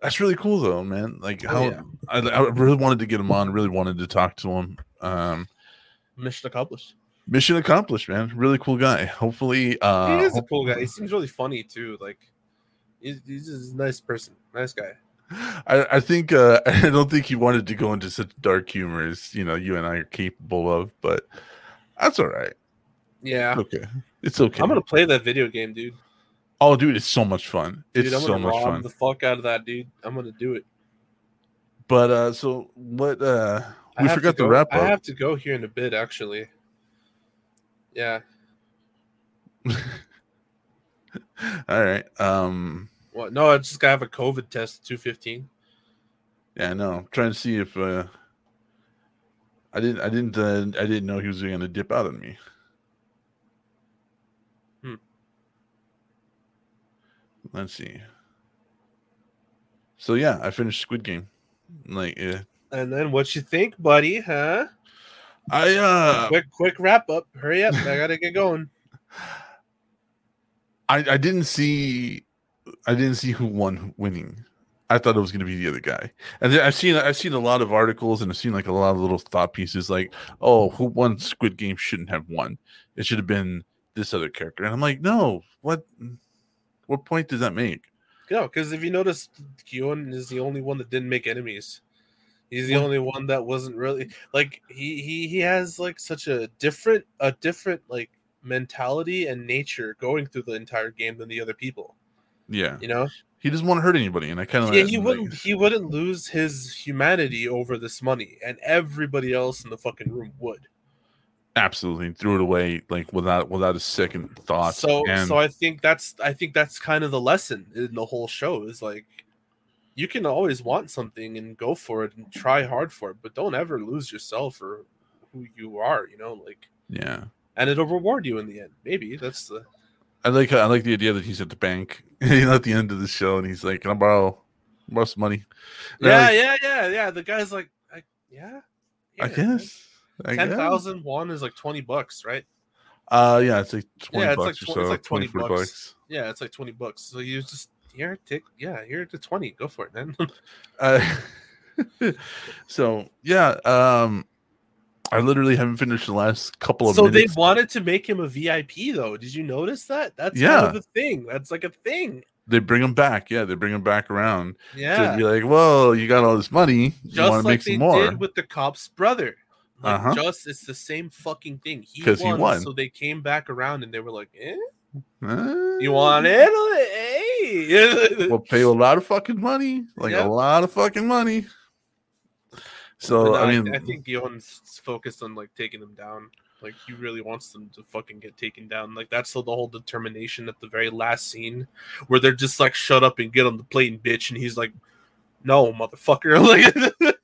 that's really cool though, man. Like Oh, how yeah. I, I really wanted to get him on. Really wanted to talk to him. Um, Mission accomplished. mission accomplished, man. Really cool guy. Hopefully, uh, he is a cool guy. He seems really funny too. Like he's, he's just a nice person, nice guy. I, I think uh, I don't think he wanted to go into such dark humor as you know you and I are capable of, but that's all right. Yeah, Okay, it's okay. I'm gonna play that video game, dude. Oh, dude, it's so much fun. Dude, It's I'm so gonna much fun. the fuck out of that, dude. I'm gonna do it. But uh, so what? Uh, we forgot to, go, wrap I have to go here in a bit, actually. Yeah. all right. Um, What? No, I just gotta have a COVID test. Two fifteen. yeah, no, I'm trying to see if uh, I didn't, I didn't, uh, I didn't know he was going to dip out on me. Let's see. So yeah, I finished Squid Game. Like, yeah. And then what you think, buddy? Huh? I uh, quick, quick wrap up. Hurry up! I gotta get going. I, I didn't see I didn't see who won winning. I thought it was going to be the other guy. And then I've seen I've seen a lot of articles and I've seen like a lot of little thought pieces like, "Oh, who won Squid Game shouldn't have won. It should have been this other character." And I'm like, "No. What what point does that make?" No, because if you notice, Kyon is the only one that didn't make enemies. He's the only one that wasn't really like he he he has like such a different a different like mentality and nature going through the entire game than the other people. Yeah. You know, He doesn't want to hurt anybody and I kind of yeah, he wouldn't he wouldn't lose his humanity over this money, and everybody else in the fucking room would. Absolutely threw it away like without without a second thought. So and so I think that's I think that's kind of the lesson in the whole show is like you can always want something and go for it and try hard for it, but don't ever lose yourself or who you are, you know, like yeah. and it'll reward you in the end. Maybe that's the I like I like the idea that he's at the bank, you know, at the end of the show, and he's like, "Can I borrow, borrow some money?" And Yeah, like, yeah, yeah, yeah. The guy's like, I, yeah. I here, man. guess. I Ten won is like twenty bucks, right? Uh, yeah, it's like twenty Yeah, it's bucks like or tw- so. it's like 20 24 bucks. bucks. Yeah, it's like twenty bucks. So you just here, take yeah, here to twenty. Go for it, man. Uh, so yeah, um, I literally haven't finished the last couple of so minutes. they wanted to make him a VIP though. Did you notice that? That's Yeah. kind of a thing. That's like a thing. They bring him back. Yeah, they bring him back around Yeah. to be like, "Well, you got all this money. You just want to like make they some more?" did with the cop's brother. Like Uh-huh. just it's the same fucking thing. He 'Cause he won, won. so they came back around and they were like, eh? Uh, You want it? Hey. We'll pay you a lot of fucking money, like Yep. a lot of fucking money. So no, I mean, I think Guillaume's focused on like taking them down. Like he really wants them to fucking get taken down. Like that's the, the whole determination at the very last scene where they're just like, "Shut up and get on the plane, bitch," and he's like, "No, motherfucker!" Like,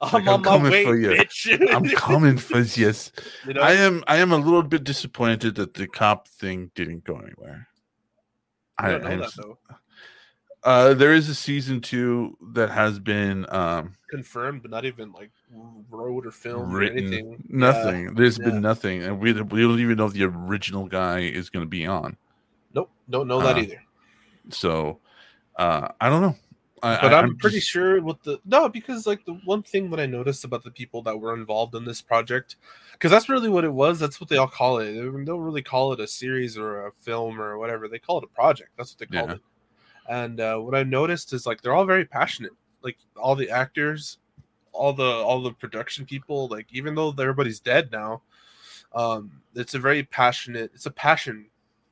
I'm Like, on I'm my coming way, for you. bitch. I'm coming for yes. you know? I am. I am a little bit disappointed that the cop thing didn't go anywhere. I I, don't know I'm that though. uh, there is a season two that has been um, Confirmed, but not even like wrote or filmed or written. anything. Yeah. Nothing. There's yeah. been nothing, and we we don't even know if the original guy is going to be on. Nope. Don't know that Uh, either. So uh, I don't know. I, but I, I'm, pretty just- sure with the no, because like the one thing that I noticed about the people that were involved in this project, because that's really what it was. That's what they all call it. They don't really call it a series or a film or whatever. They call it a project. That's what they call Yeah. it. And uh, what I noticed is like they're all very passionate. Like all the actors, all the all the production people. Like even though everybody's dead now, um, it's a very passionate. It's a passion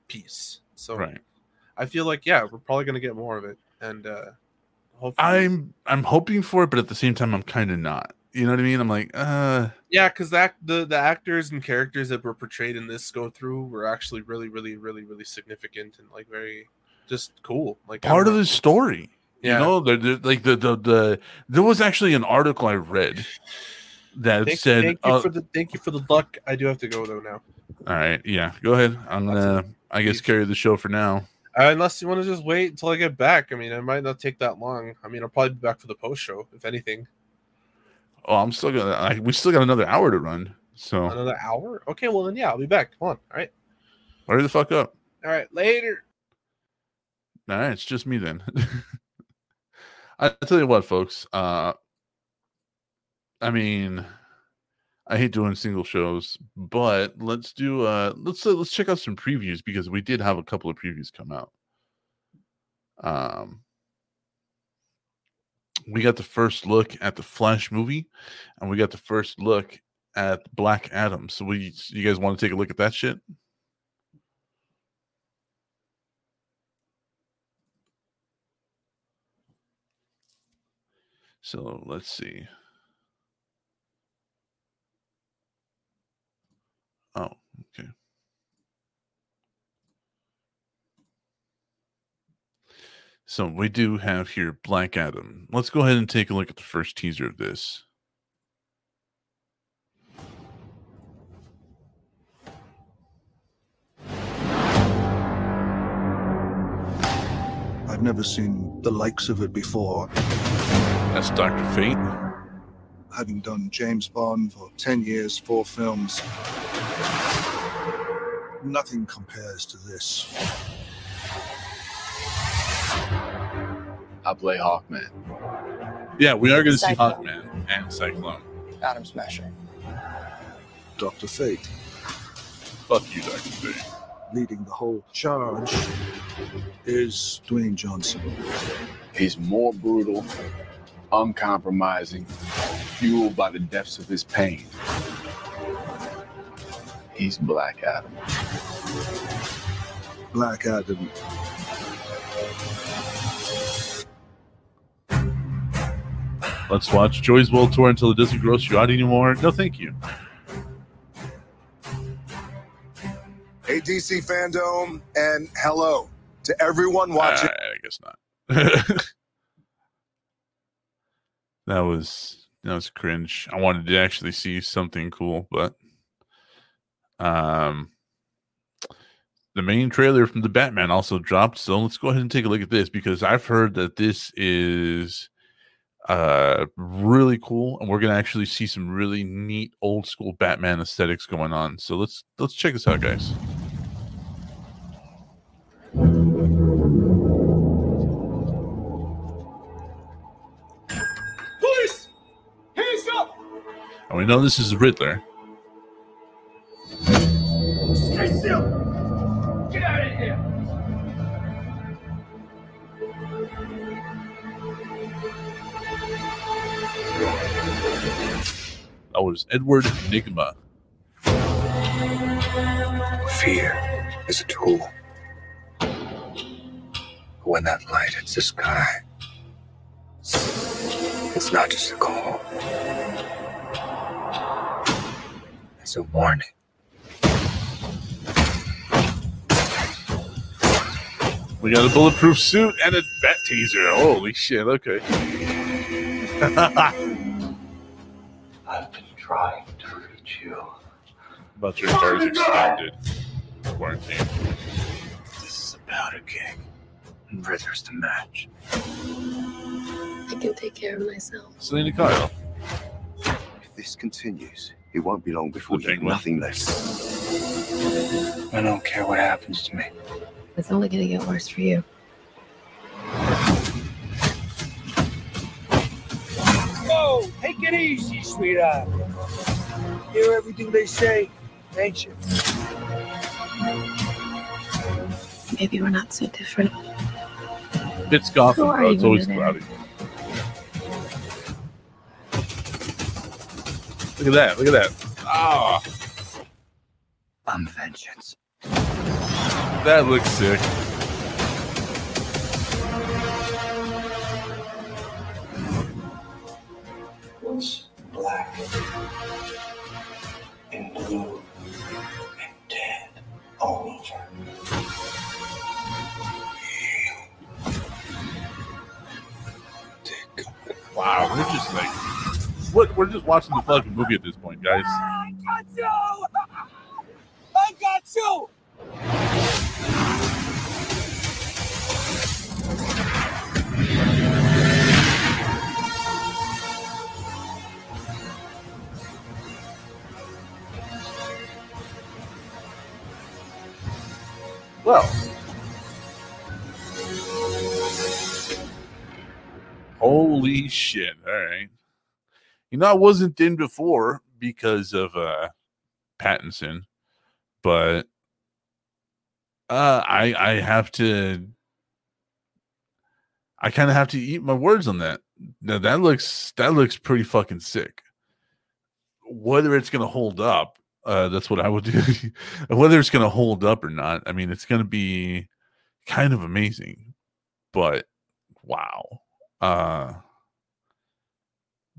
piece. So right. I feel like yeah, we're probably gonna get more of it. And uh, hopefully, I'm I'm hoping for it, but at the same time, I'm kind of not. You know what I mean? I'm like, uh, Yeah, because that the the actors and characters that were portrayed in this go through were actually really, really, really, really significant and like very just cool. Like part of the story. Yeah. You know, like the, the the there was actually an article I read that Thank, said, thank you uh, for the thank you for the luck. I do have to go though now, "All right, yeah, go ahead. I'm gonna, I guess, carry the show for now." Unless you want to just wait until I get back. I mean, it might not take that long. I mean, I'll probably be back for the post show if anything. Oh, I'm still gonna. I, we still got another hour to run, so Another hour? Okay, well then yeah, I'll be back. Come on. All right, hurry the fuck up. all right, later. All right, it's just me then. I I tell you what, folks. Uh, I mean, I hate doing single shows, but let's do. Uh, let's uh, let's check out some previews because we did have a couple of previews come out. Um, we got the first look at the Flash movie, and we got the first look at Black Adam. So, we you guys want to take a look at that shit? So let's see. Oh, okay. So we do have here Black Adam. Let's go ahead and take a look at the first teaser of this. I've never seen the likes of it before. That's Doctor Fate. Having done James Bond for 10 years, four films, nothing compares to this. I play Hawkman. Yeah, we are going to see Cyclone. Hawkman and Cyclone. Atom Smasher. Dr. Fate Fuck you, Doctor Fate. leading the whole charge is Dwayne Johnson. He's more brutal, uncompromising, fueled by the depths of his pain. He's Black Adam. Black Adam. Let's watch Joy's World Tour until it doesn't gross you out anymore. No, thank you. Hey, DC fandom, and hello to everyone watching. Uh, I guess not. that was that was cringe. I wanted to actually see something cool, but um the main trailer from the Batman also dropped. So let's go ahead and take a look at this because I've heard that this is uh really cool and we're gonna actually see some really neat old school Batman aesthetics going on. So let's let's check this out, guys. Police! Hands up! And we know this is Riddler. Oh, that was Edward Nygma. Fear is a tool. When that light hits the sky, it's not just a call, it's a warning. We got a bulletproof suit and a bat teaser. Holy shit! Okay. I've been trying to reach you. About your entire extended quarantine. This is about a powder keg, and Riddler's the match. I can take care of myself. Selina Kyle. If this continues, it won't be long before you have nothing left. I don't care what happens to me. It's only gonna get worse for you. Whoa, Take it easy, sweetheart. Hear everything they say, ain't you? Maybe we're not so different. It's Gotham, Who are bro. It's you always there? cloudy. Look at that. Look at that. Ah, I'm vengeance. that looks sick. Wow, we're just like, what? We're just watching the fucking movie at this point, guys. Ah, I got you! I got you! Well, holy shit! All right, you know I wasn't in before because of uh Pattinson, but uh I I have to I kind of have to eat my words on that. Now that looks that looks pretty fucking sick. Whether it's gonna hold up, uh, that's what I would do. Whether it's gonna hold up or not, I mean, it's gonna be kind of amazing. But wow, uh,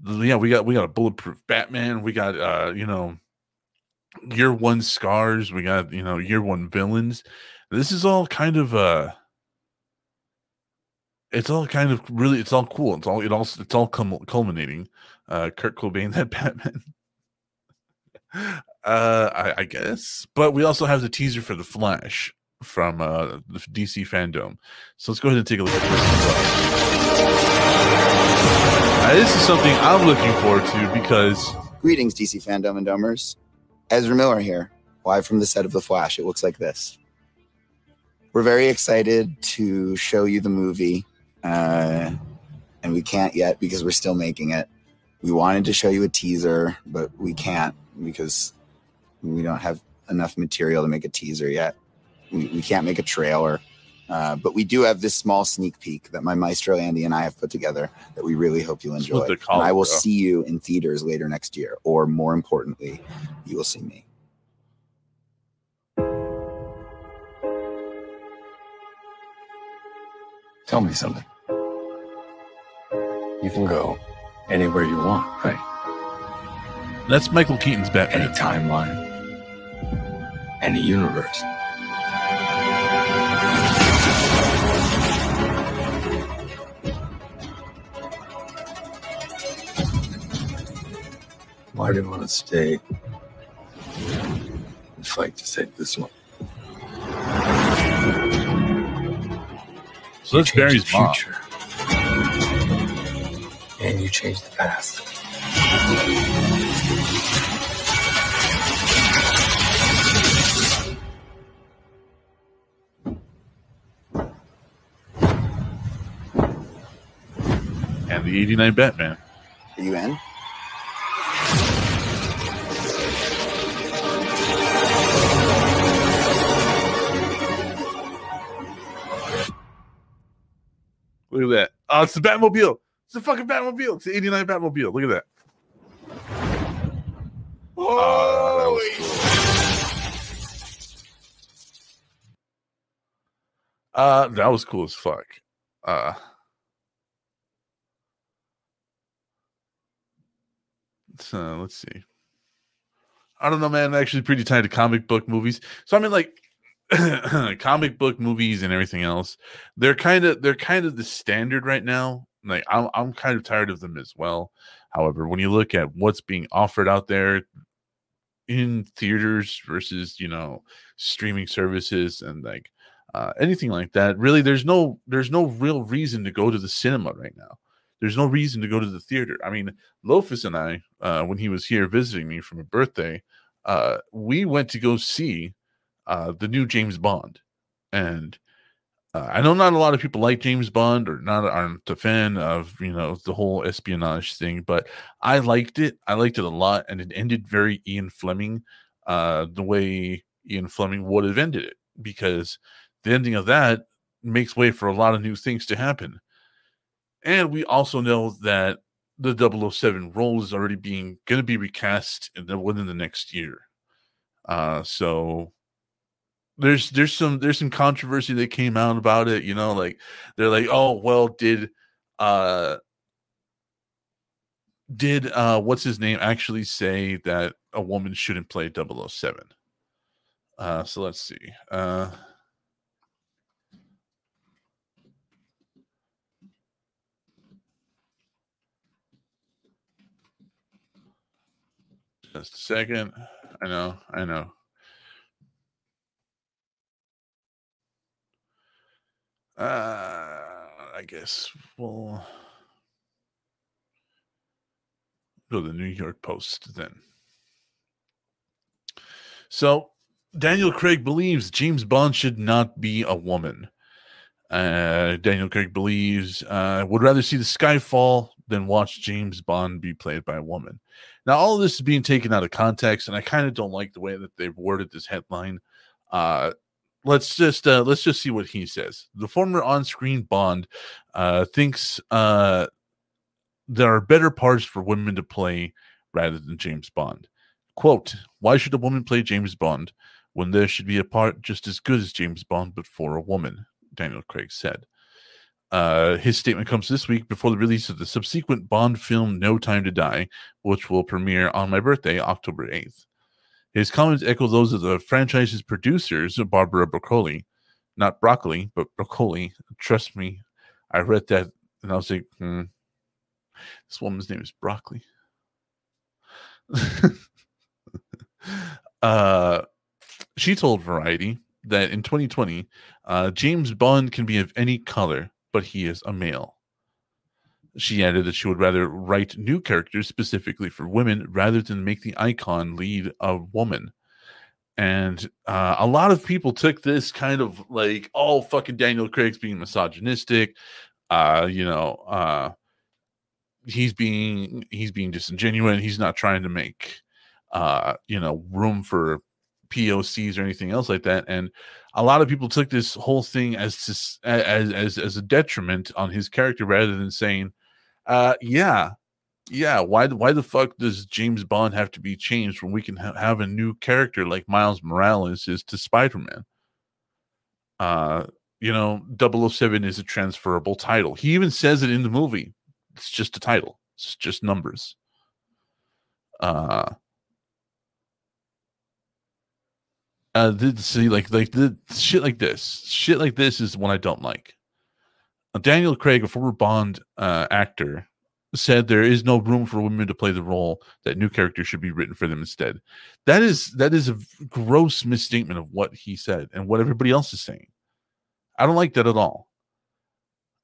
yeah, we got we got a bulletproof Batman. We got uh, you know, year one scars. We got you know year one villains. This is all kind of uh it's all kind of really it's all cool it's all it all it's all cum- culminating uh kurt cobain that batman uh I, I guess but we also have the teaser for the flash from uh the dc fandom so let's go ahead and take a look at this as well. Uh, this is something i'm looking forward to because Greetings, DC fandom and domers. Ezra Miller here, live from the set of The Flash. It looks like this. We're very excited to show you the movie, uh, and we can't yet because we're still making it. We wanted to show you a teaser, but we can't because we don't have enough material to make a teaser yet. We, we can't make a trailer. Uh, but we do have this small sneak peek that my maestro Andy and I have put together that we really hope you'll That's what enjoy. they And I will bro. see you in theaters later next year, or more importantly, you will see me. Tell me something. You can go anywhere you want, right? that's michael keaton's Any batman timeline, any universe. Why do you want to stay and fight to save this one? so that's barry's change mom future. And you change the past. and the 89 batman Are you in? Look at that. Oh, it's the Batmobile. It's the fucking Batmobile. It's the 89 Batmobile. Look at that. Was cool. Uh, that was cool as fuck. Uh, so let's see. I don't know, man. I'm actually pretty tired of comic book movies. So I mean, like comic book movies and everything else. They're kind of they're kind of the standard right now. Like I'm I'm kind of tired of them as well. However, when you look at what's being offered out there in theaters versus you know streaming services and like uh, anything like that, really, there's no there's no real reason to go to the cinema right now. There's no reason to go to the theater. I mean, Lofus and I, uh, when he was here visiting me from a birthday, uh, we went to go see uh, the new James Bond, and Uh, I know not a lot of people like James Bond or not aren't a fan of you know the whole espionage thing, but I liked it. I liked it a lot, and it ended very Ian Fleming, uh, the way Ian Fleming would have ended it, because the ending of that makes way for a lot of new things to happen. And we also know that the 007 role is already being going to be recast within the next year. Uh, so there's there's some there's some controversy that came out about it. You know, like they're like, oh well, did uh did uh what's his name actually say that a woman shouldn't play 007? Uh, so let's see. Uh, Just a second. I know. I know. Uh, I guess we'll go to the New York Post then. So, Daniel Craig believes James Bond should not be a woman. Uh, Daniel Craig believes uh, would rather see the sky fall than watch James Bond be played by a woman. Now, all of this is being taken out of context, and I kind of don't like the way that they've worded this headline. Uh, let's just uh, let's just see what he says. The former on-screen Bond uh, thinks uh, there are better parts for women to play rather than James Bond. "Quote: Why should a woman play James Bond when there should be a part just as good as James Bond but for a woman?" Daniel Craig said. Uh, his statement comes this week before the release of the subsequent Bond film No Time to Die, which will premiere on my birthday, October 8th. His comments echo those of the franchise's producers, Barbara Broccoli. Not broccoli, but broccoli. Trust me, I read that and I was like, hmm, this woman's name is Broccoli. uh, she told Variety that in 2020, uh, James Bond can be of any color, but he is a male. She added that she would rather write new characters specifically for women rather than make the icon lead a woman. And uh, a lot of people took this kind of like, oh, fucking Daniel Craig's being misogynistic. Uh, you know, uh, he's being he's being disingenuous. He's not trying to make uh, you know room for POCs or anything else like that. And a lot of people took this whole thing as as as as a detriment on his character rather than saying, uh, yeah, yeah, why why the fuck does James Bond have to be changed when we can ha- have a new character like Miles Morales is to Spider-Man? Uh, you know, 007 is a transferable title. He even says it in the movie. It's just a title. It's just numbers. Uh uh see like like the shit like this shit like this is what i don't like daniel craig a former bond uh, actor said there is no room for women to play the role that new characters should be written for them instead that is that is a gross misstatement of what he said and what everybody else is saying i don't like that at all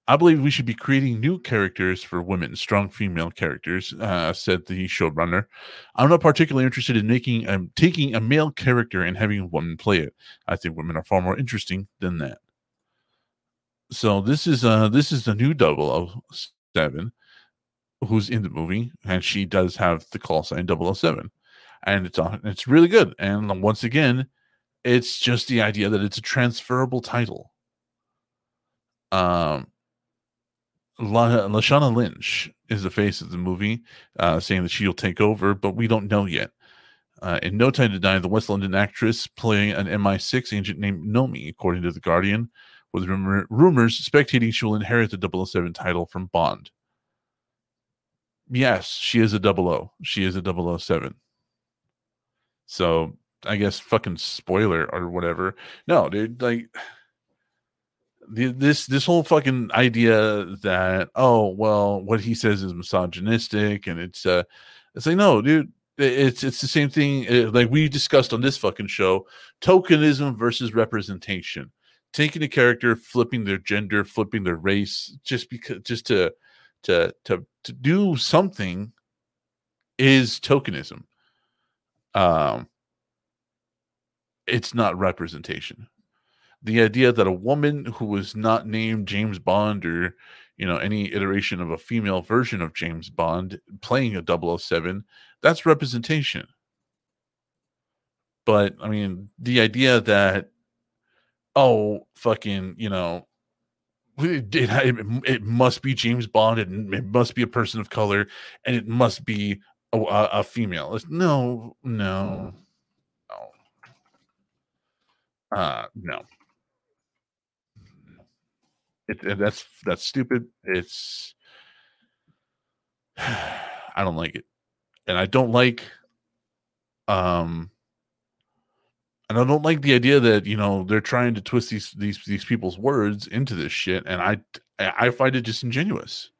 I believe we should be creating new characters for women, strong female characters," uh, said the showrunner. "I'm not particularly interested in making um, taking a male character and having a woman play it. I think women are far more interesting than that." So this is uh this is the new 007 who's in the movie, and she does have the call sign 007, and it's on it's really good. And once again, it's just the idea that it's a transferable title. Um La- Lashana Lynch is the face of the movie, uh, saying that she'll take over, but we don't know yet. Uh, in No Time to Die, the West London actress playing an MI6 agent named Nomi, according to The Guardian, with rumor- rumors spectating she will inherit the 007 title from Bond. Yes, she is a 00. She is a 007. So I guess fucking spoiler or whatever. No, dude, like this this whole fucking idea that oh well what he says is misogynistic and it's uh it's like no dude it's it's the same thing uh, like we discussed on this fucking show tokenism versus representation taking a character flipping their gender flipping their race just because just to to to to do something is tokenism. Um it's not representation. The idea that a woman who was not named James Bond or you know any iteration of a female version of James Bond playing a 007 that's representation. But I mean the idea that oh fucking you know it, it, it must be James Bond. And it must be a person of color and it must be a, a, a female. It's, no no. No. Uh no. It, it, that's that's stupid. It's I don't like it, and I don't like um, and I don't like the idea that you know they're trying to twist these these these people's words into this shit, and I I find it disingenuous.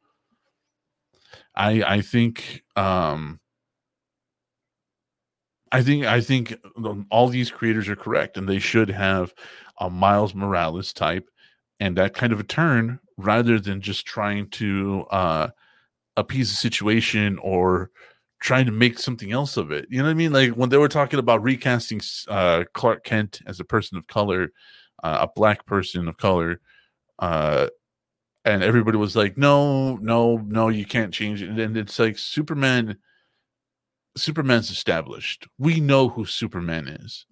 I I think um I think I think all these creators are correct, and they should have a Miles Morales type and that kind of a turn rather than just trying to uh, appease the situation or trying to make something else of it. You know what I mean? Like when they were talking about recasting uh, Clark Kent as a person of color, uh, a black person of color, uh, and everybody was like, "No, no, no, you can't change it." And it's like Superman. Superman's established. We know who Superman is.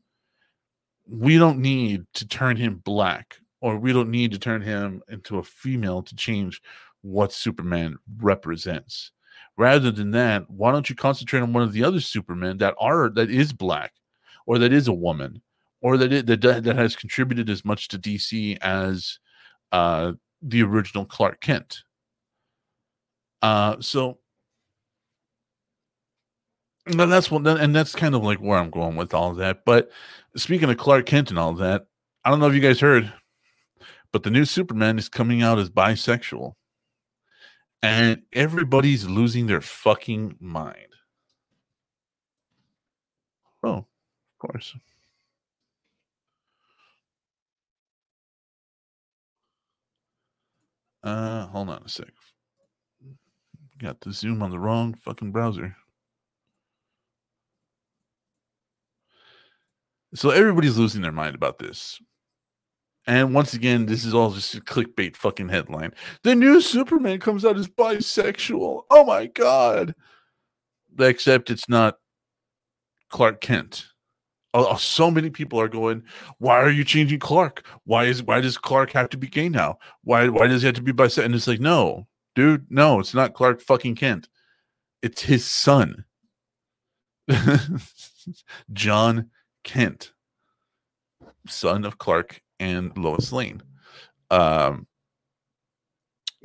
We don't need to turn him black or we don't need to turn him into a female to change what Superman represents. Rather than that, why don't you concentrate on one of the other Supermen that are that is black, or that is a woman, or that it, that that has contributed as much to DC as uh, the original Clark Kent. Uh, so and that's what, and that's kind of like where I'm going with all that. But speaking of Clark Kent and all that, I don't know if you guys heard, but the new Superman is coming out as bisexual. And everybody's losing their fucking mind. Oh, of course. Uh, hold on a sec. Got the zoom on the wrong fucking browser. So everybody's losing their mind about this. And once again, this is all just a clickbait fucking headline. The new Superman comes out as bisexual. Oh my god. Except it's not Clark Kent. Oh, so many people are going, why are you changing Clark? Why is why does Clark have to be gay now? Why why does he have to be bisexual? And it's like, no, dude, no, it's not Clark fucking Kent. It's his son. John Kent, son of Clark and Lois Lane. Um,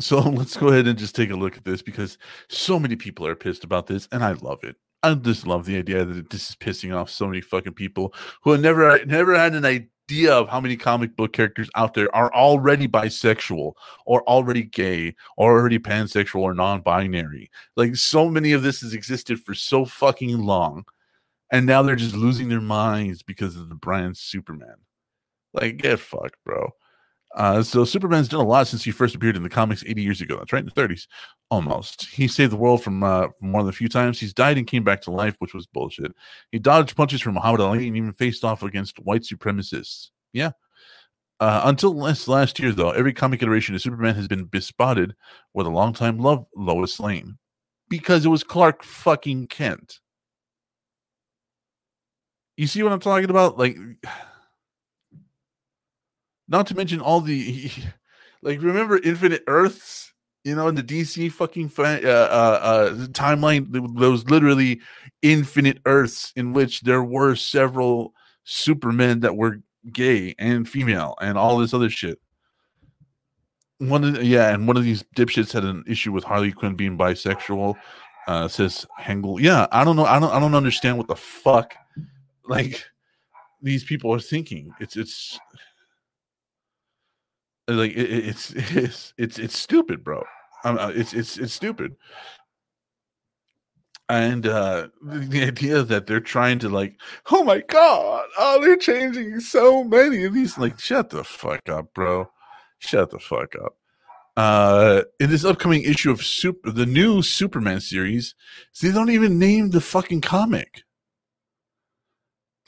so let's go ahead and just take a look at this because so many people are pissed about this, and I love it. I just love the idea that this is pissing off so many fucking people who have never never had an idea of how many comic book characters out there are already bisexual or already gay or already pansexual or non-binary. Like so many of this has existed for so fucking long, and now they're just losing their minds because of the brand Superman. Like, get fucked, bro. Uh, so Superman's done a lot since he first appeared in the comics 80 years ago. That's right, in the 30s, almost. He saved the world from uh, more than a few times. He's died and came back to life, which was bullshit. He dodged punches from Muhammad Ali and even faced off against white supremacists. Yeah. Uh, until last last year, though, every comic iteration of Superman has been bespotted with a longtime love, Lois Lane, because it was Clark fucking Kent. You see what I'm talking about? Like not to mention all the like remember Infinite Earths, you know, in the DC fucking uh, uh, uh, timeline, was literally infinite Earths in which there were several Supermen that were gay and female and all this other shit. One of the, yeah, and one of these dipshits had an issue with Harley Quinn being bisexual. Uh, says Hengel. Yeah, I don't know. I don't. I don't understand what the fuck like these people are thinking. It's it's like it, it's it's it's it's stupid, bro. Um, uh, it's it's it's stupid. And uh the idea that they're trying to like, oh my god, oh they're changing so many of these. Like, shut the fuck up, bro. Shut the fuck up. Uh, in this upcoming issue of Super, the new Superman series, they don't even name the fucking comic.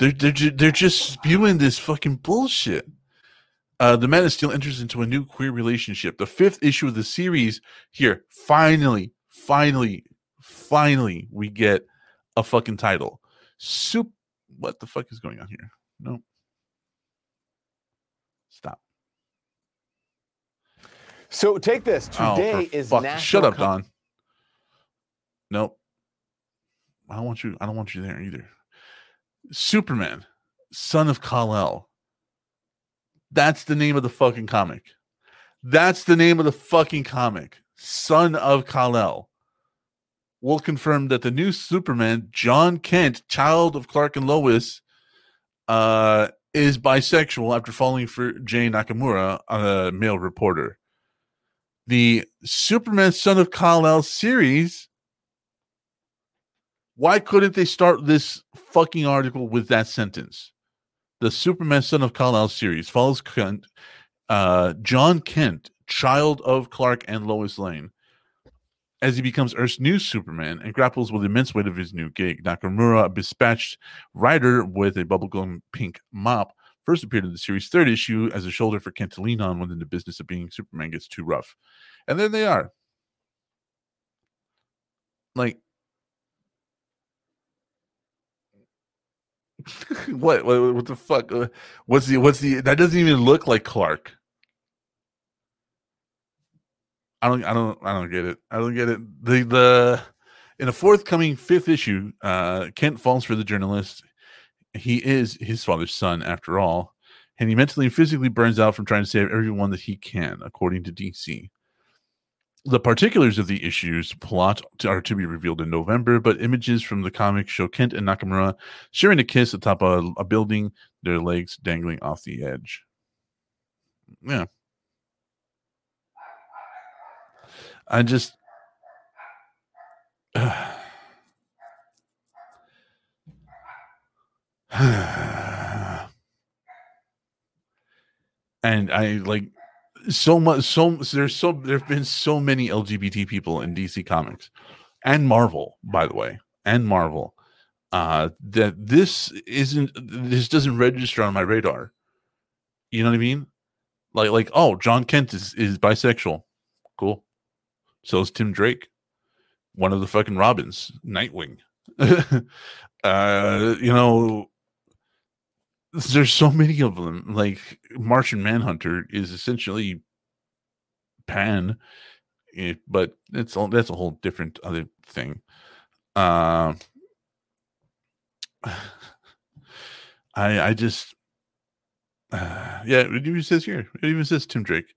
They're they're they're just spewing this fucking bullshit. Uh, the Man of Steel enters into a new queer relationship. The fifth issue of the series here. Finally, finally, finally, we get a fucking title. Soup. What the fuck is going on here? No. Stop. So take this. Oh, Today is fuck- National Shut up, Com- Don. Nope. I don't want you. I don't want you there either. Superman, son of Kal El. That's the name of the fucking comic. That's the name of the fucking comic. Son of Kal El. We'll confirm that the new Superman, John Kent, child of Clark and Lois, uh, is bisexual after falling for Jay Nakamura, a male reporter. The Superman, son of Kal El series. Why couldn't they start this fucking article with that sentence? The Superman, son of Kal El series follows Kent, uh, John Kent, child of Clark and Lois Lane, as he becomes Earth's new Superman and grapples with the immense weight of his new gig. Nakamura, a dispatched rider with a bubblegum pink mop, first appeared in the series' third issue as a shoulder for Kent to lean on when the business of being Superman gets too rough. And there they are. Like, what, what? What the fuck? Uh, What's the? What's the? That doesn't even look like Clark. I don't. I don't. I don't get it. I don't get it. The the in a forthcoming fifth issue, uh, Kent falls for the journalist. He is his father's son, after all, and he mentally and physically burns out from trying to save everyone that he can, according to DC. The particulars of the issue's plot are to be revealed in November, but images from the comic show Kent and Nakamura sharing a kiss atop a, a building, their legs dangling off the edge. Yeah. I just. and I like so much so there's so there've been so many LGBT people in DC Comics and Marvel, by the way, and Marvel, uh, that this isn't this doesn't register on my radar. You know what I mean? Like like oh, John Kent is is bisexual. Cool. So is Tim Drake. One of the fucking Robins, Nightwing. uh, you know, there's so many of them. Like Martian Manhunter is essentially Pan, eh, but it's all that's a whole different other thing. Uh, I I just uh, yeah, it even says here. It even says Tim Drake.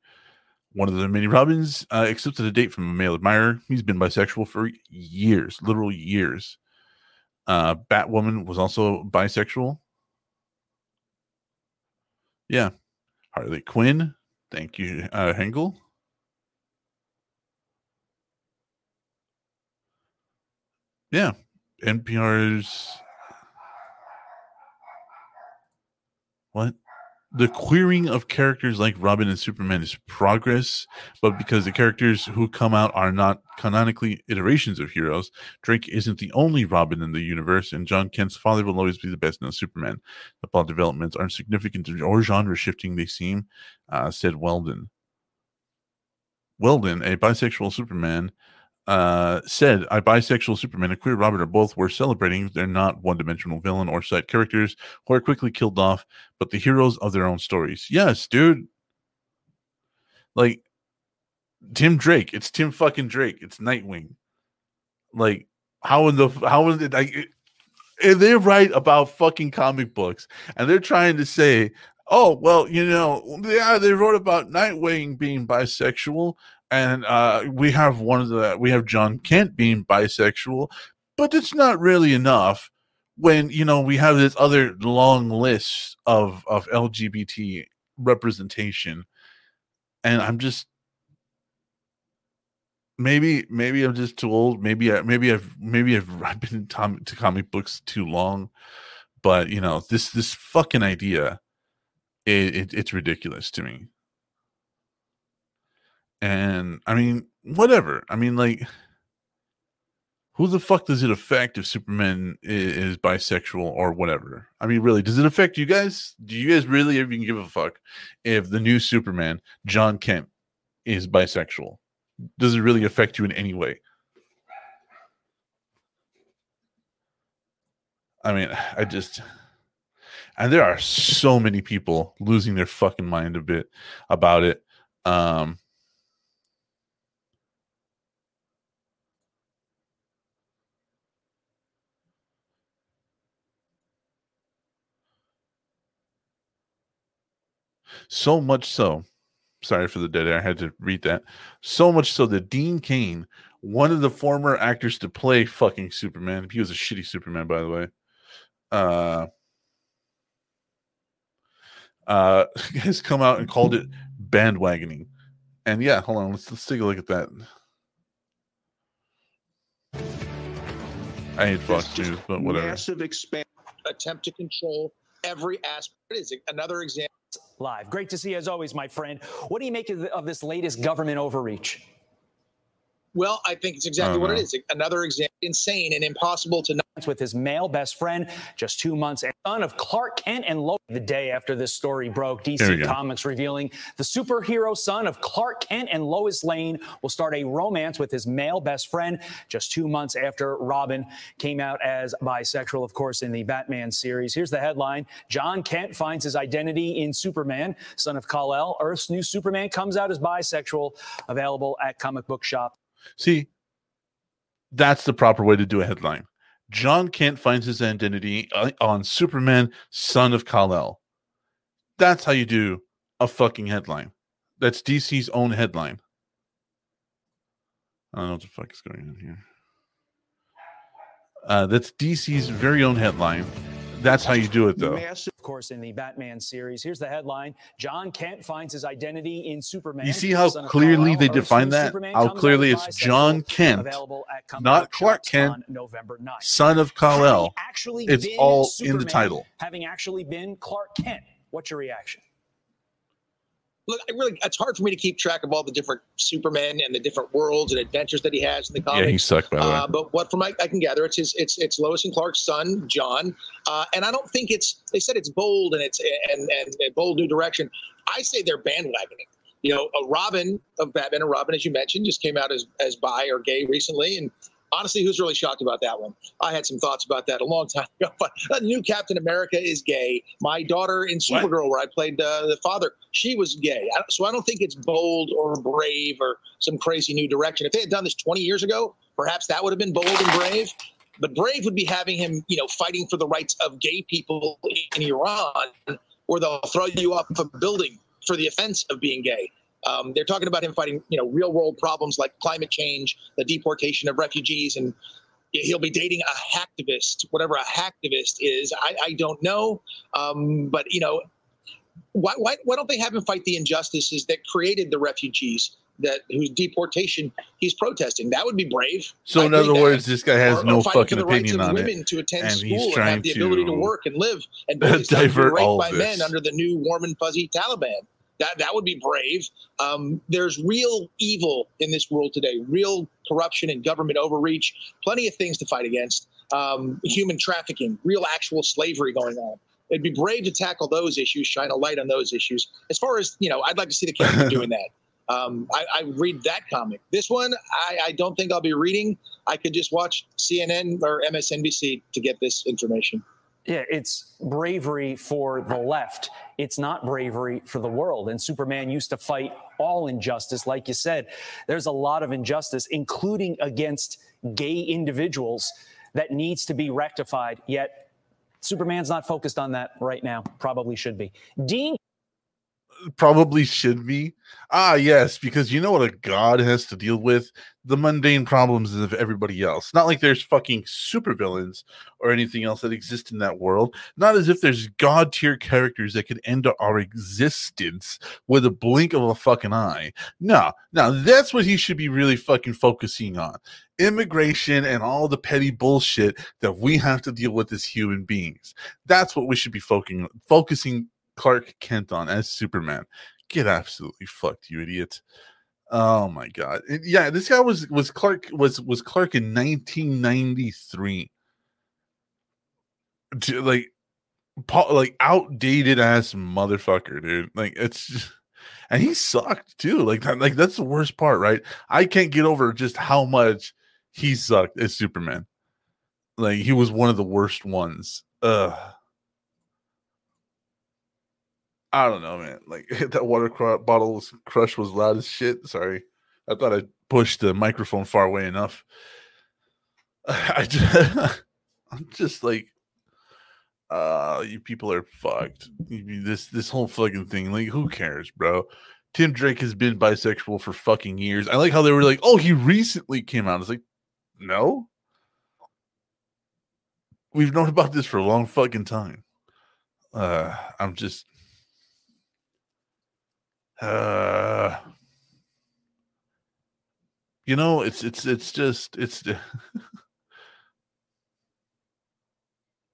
One of the many Robins uh, accepted a date from a male admirer. He's been bisexual for years, literal years. Uh, Batwoman was also bisexual. Yeah. Harley Quinn. Thank you, uh, Hengel. Yeah. NPR's. What? The queering of characters like Robin and Superman is progress, but because the characters who come out are not canonically iterations of heroes, Drake isn't the only Robin in the universe, and John Kent's father will always be the best known Superman. The plot developments aren't significant or genre shifting, they seem, uh, said Weldon. Weldon, a bisexual Superman, uh, said, "A bisexual Superman and queer Robin are both worth celebrating. They're not one-dimensional villain or side characters who are quickly killed off, but the heroes of their own stories." Yes, dude. Like Tim Drake. It's Tim fucking Drake. It's Nightwing. Like how in the how in the like if they write about fucking comic books and they're trying to say, oh well, you know, yeah, they wrote about Nightwing being bisexual, and uh, we have one of the we have John Kent being bisexual, but it's not really enough when you know we have this other long list of of LGBT representation, and I'm just maybe maybe I'm just too old. Maybe I maybe I've maybe I've, I've been to, to comic books too long, but you know this this fucking idea, it, it it's ridiculous to me. And I mean, whatever. I mean, like, who the fuck does it affect if Superman is, is bisexual or whatever? I mean, really, does it affect you guys? Do you guys really even give a fuck if the new Superman, John Kent, is bisexual? Does it really affect you in any way? I mean, I just and there are so many people losing their fucking mind a bit about it. Um So much so, sorry for the dead air. I had to read that. So much so that Dean Cain, one of the former actors to play fucking Superman, he was a shitty Superman, by the way. Uh, uh, has come out and called it bandwagoning. And yeah, hold on, let's let's take a look at that. I hate Fox News, but whatever. Massive expand attempt to control every aspect. It is another example. Live. Great to see you as always, my friend. What do you make of, of this latest government overreach? Well, I think it's exactly what it Uh-huh. is. Another example, insane and impossible to not. With his male best friend, just two months, and son of Clark Kent and Lois. The day after this story broke, DC. Comics revealing the superhero son of Clark Kent and Lois Lane will start a romance with his male best friend just two months after Robin came out as bisexual, of course, in the Batman series. Here's the headline John Kent finds his identity in Superman, son of Kal-El. Earth's new Superman comes out as bisexual, available at comic book shop. See, that's the proper way to do a headline. John Kent finds his identity uh, on Superman, son of Kal-El. That's how you do a fucking headline. That's DC's own headline. I don't know what the fuck is going on here. Uh, that's DC's very own headline. That's how you do it, though. Of course, in the Batman series. Here's the headline John Kent finds his identity in Superman. You see how clearly they define that? Superman How clearly it's John Kent, available at comic not Clark Kent, November 9th. son of Kal-El. Actually It's all in the title. Having actually been Clark Kent. What's your reaction? Look, I really, it's hard for me to keep track of all the different Supermen and the different worlds and adventures that he has in the comics. Yeah, he sucked, by the way. Uh, but what from I, I can gather, it's his, it's it's Lois and Clark's son, John. Uh, and I don't think it's. They said it's bold and it's and and a bold new direction. I say they're bandwagoning. You know, a Robin of Batman and Robin, as you mentioned, just came out as as bi or gay recently, and honestly, who's really shocked about that one? I had some thoughts about that a long time ago. But a new Captain America is gay. My daughter in Supergirl, where I played uh, the father, she was gay. I- So I don't think it's bold or brave or some crazy new direction. If they had done this 20 years ago, perhaps that would have been bold and brave. But brave would be having him, you know, fighting for the rights of gay people in Iran, where they'll throw you off a building for the offense of being gay. Um, they're talking about him fighting, you know, real world problems like climate change, the deportation of refugees, and he'll be dating a hacktivist, whatever a hacktivist is. I, I don't know, um, but you know, why, why why don't they have him fight the injustices that created the refugees that whose deportation he's protesting? That would be brave. So, I in other words, this guy has Or- or no for fucking the rights opinion of on women it, to attend and school he's and have the ability to to work and live and boys not be divert raped all by of men under the new warm and fuzzy Taliban. That that would be brave. Um, there's real evil in this world today, real corruption and government overreach. Plenty of things to fight against. Um, human trafficking, real actual slavery going on. It'd be brave to tackle those issues, shine a light on those issues. As far as you know, I'd like to see the character doing that. Um, I, I read that comic. This one, I, I don't think I'll be reading. I could just watch CNN or MSNBC to get this information. Yeah, it's bravery for the left. It's not bravery for the world. And Superman used to fight all injustice. Like you said, there's a lot of injustice, including against gay individuals, that needs to be rectified. Yet, Superman's not focused on that right now. Probably should be. Dean probably should be. Ah, yes, because you know what a god has to deal with? The mundane problems of everybody else. Not like there's fucking supervillains or anything else that exist in that world. Not as if there's god tier characters that could end our existence with a blink of a fucking eye. No, no, that's what he should be really fucking focusing on. Immigration and all the petty bullshit that we have to deal with as human beings. That's what we should be focusing focusing Clark Kent on as Superman. Get absolutely fucked, you idiot. Oh my god. And Yeah, this guy was was Clark was was Clark in 1993. To, like Paul, like outdated ass motherfucker, dude. Like it's just, and he sucked too. Like that, like that's the worst part, right? I can't get over just how much he sucked as Superman. Like he was one of the worst ones. Ugh. I don't know, man. Like that water cr- bottle was crush was loud as shit. Sorry, I thought I pushed the microphone far away enough. I just, I'm just like, uh, you people are fucked. This this whole fucking thing, like, who cares, bro? Tim Drake has been bisexual for fucking years. I like how they were like, oh, he recently came out. It's like, no, we've known about this for a long fucking time. Uh, I'm just, uh, you know, it's it's it's just it's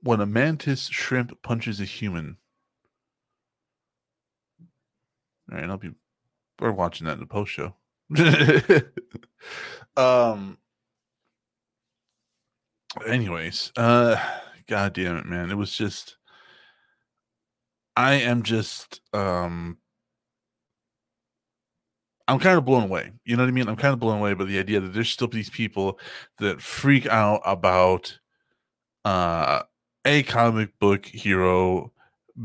when a mantis shrimp punches a human. All right, I'll be we're watching that in the post show. um anyways, uh god damn it, man. It was just I am just um I'm kind of blown away. You know what I mean? I'm kind of blown away by the idea that there's still these people that freak out about uh a comic book hero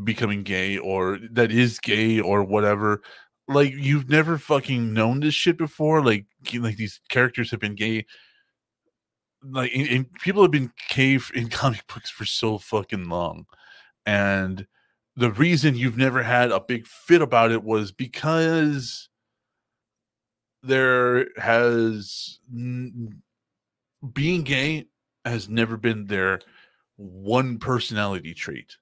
becoming gay or that is gay or whatever. Like you've never fucking known this shit before. Like like these characters have been gay. Like and, and people have been gay in comic books for so fucking long, and the reason you've never had a big fit about it was because there has being gay has never been their one personality trait.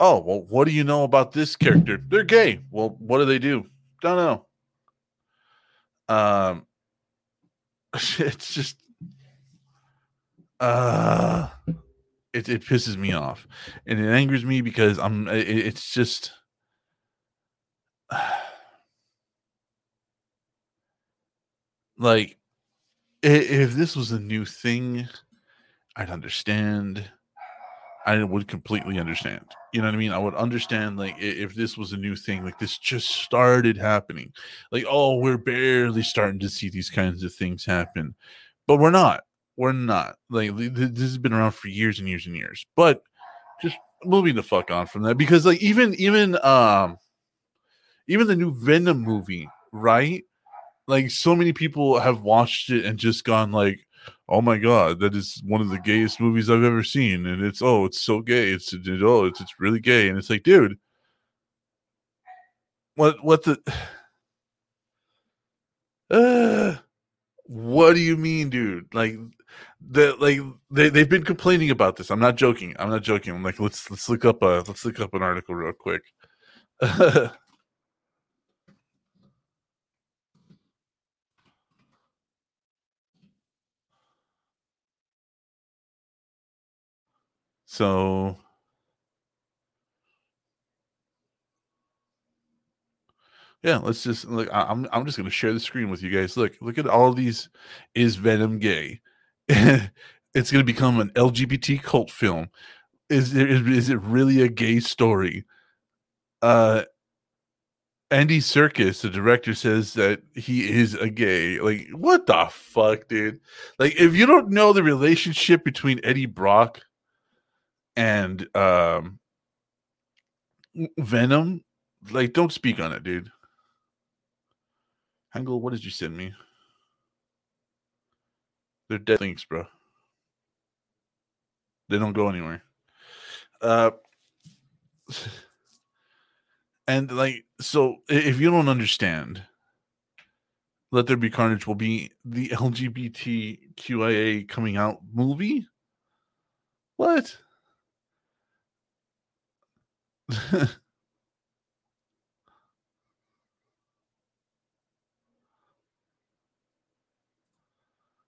Oh, well, what do you know about this character? They're gay. Well, what do they do? Don't know. Um it's just uh it, it pisses me off and it angers me because I'm it, it's just like if this was a new thing i'd understand. I would completely understand you know what i mean? I would understand like if this was a new thing like this just started happening. Like oh we're barely starting to see these kinds of things happen. But we're not. We're not. Like th- th- this has been around for years and years and years. But just moving the fuck on from that. Because like even even um even the new venom movie right like so many people have watched it and just gone like oh my god that is one of the gayest movies i've ever seen and it's oh it's so gay it's it, oh it's, it's really gay and it's like dude what what the uh, what do you mean dude? Like that like they, they've been complaining about this. I'm not joking i'm not joking i'm like let's let's look up a let's look up an article real quick So yeah, let's just look. I'm I'm just gonna share the screen with you guys. Look, look at all these. Is Venom gay? it's gonna become an LGBT cult film. Is there is, is it really a gay story? Uh, Andy Serkis, the director, says that he is a gay. Like, what the fuck, dude? Like, if you don't know the relationship between Eddie Brock and um Venom, like don't speak on it, dude. Hengel, what did you send me? They're dead links, bro. They don't go anywhere. Uh and like so if you don't understand let there be carnage will be the lgbtqia coming out movie what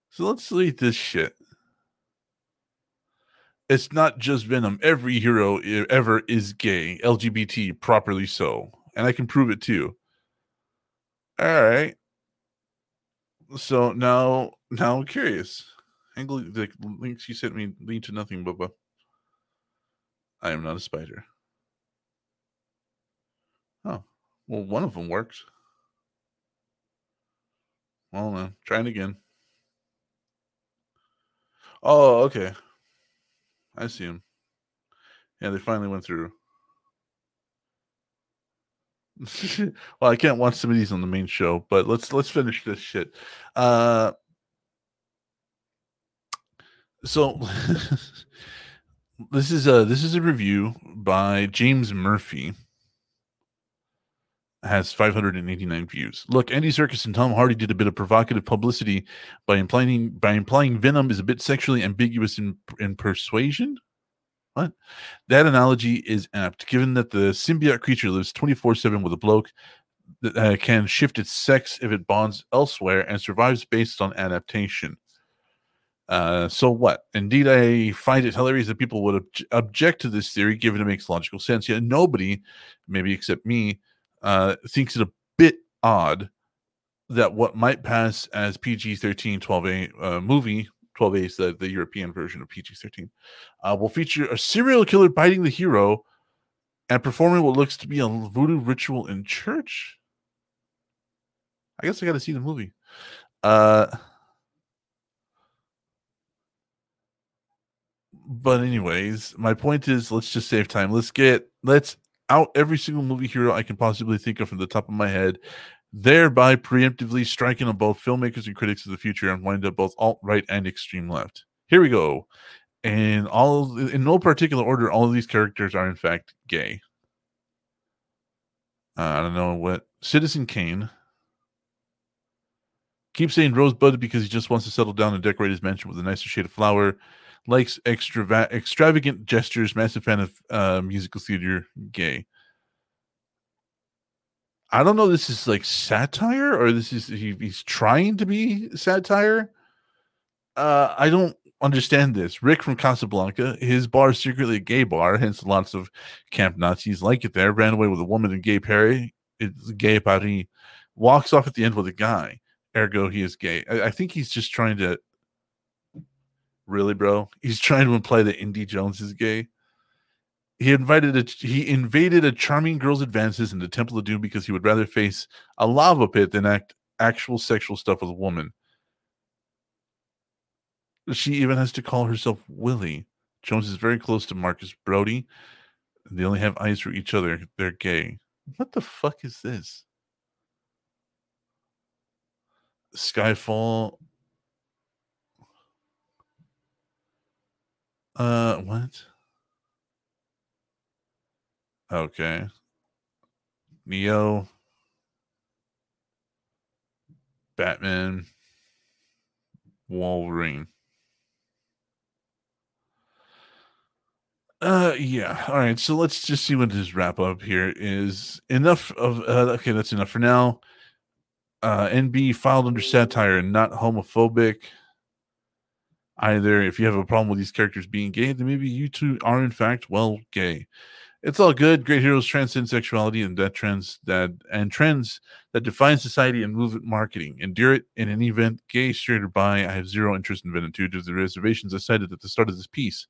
so let's delete this shit. It's not just Venom. Every hero ever is gay, LGBT, properly so. And I can prove it too. All right. So now, now I'm curious. Hengel the links you sent me lead to nothing, Bubba. I am not a spider. Oh, well, one of them worked. Well, no, trying again. Oh, okay. I see him. Yeah, they finally went through. well, I can't watch some of these on the main show, but let's let's finish this shit. Uh so this is a this is a review by James Murphy. Has 589 views. Look, Andy Serkis and Tom Hardy did a bit of provocative publicity by implying by implying Venom is a bit sexually ambiguous in in persuasion. What? That analogy is apt, given that the symbiote creature lives 24 7 with a bloke that uh, can shift its sex if it bonds elsewhere and survives based on adaptation. Uh, so what? Indeed, I find it hilarious that people would ob- object to this theory, given it makes logical sense. Yet nobody, maybe except me, uh, thinks it a bit odd that what might pass as PG 13 12A uh, movie 12A is the, the European version of PG 13, uh, will feature a serial killer biting the hero and performing what looks to be a voodoo ritual in church. I guess I got to see the movie. Uh, but anyways, my point is, let's just save time. Let's get let's out every single movie hero I can possibly think of from the top of my head, thereby preemptively striking on both filmmakers and critics of the future and wind up both alt right and extreme left. Here we go. And all in no particular order, all of these characters are in fact gay. Uh, I don't know what Citizen Kane. Keep saying Rosebud because he just wants to settle down and decorate his mansion with a nicer shade of flower. Likes extrava- extravagant gestures. Massive fan of uh, musical theater. Gay. I don't know. This is like satire, or this is he, he's trying to be satire. Uh, I don't understand this. Rick from Casablanca, his bar is secretly a gay bar, hence lots of camp Nazis like it there. Ran away with a woman in Gay Paris. It's Gay Paris. Walks off at the end with a guy. Ergo, he is gay. I, I think he's just trying to. Really, bro? He's trying to imply that Indy Jones is gay he invited a, he invaded a charming girl's advances in the Temple of Doom because he would rather face a lava pit than act actual sexual stuff with a woman. She even has to call herself Willie. Jones is very close to Marcus Brody. They only have eyes for each other. They're gay. What the fuck is this? Skyfall. Uh, what? Okay. Neo. Batman. Wolverine. Uh yeah. All right. So let's just see what this wrap up here is. Enough of uh, okay, that's enough for now. Uh NB filed under satire and not homophobic. Either if you have a problem with these characters being gay, then maybe you two are in fact well gay it's all good. Great heroes transcend sexuality and that trends that and trends that define society and movement marketing. Endure it in any event, gay, straight or bi. I have zero interest in Venom 2 due to the reservations I cited at the start of this piece.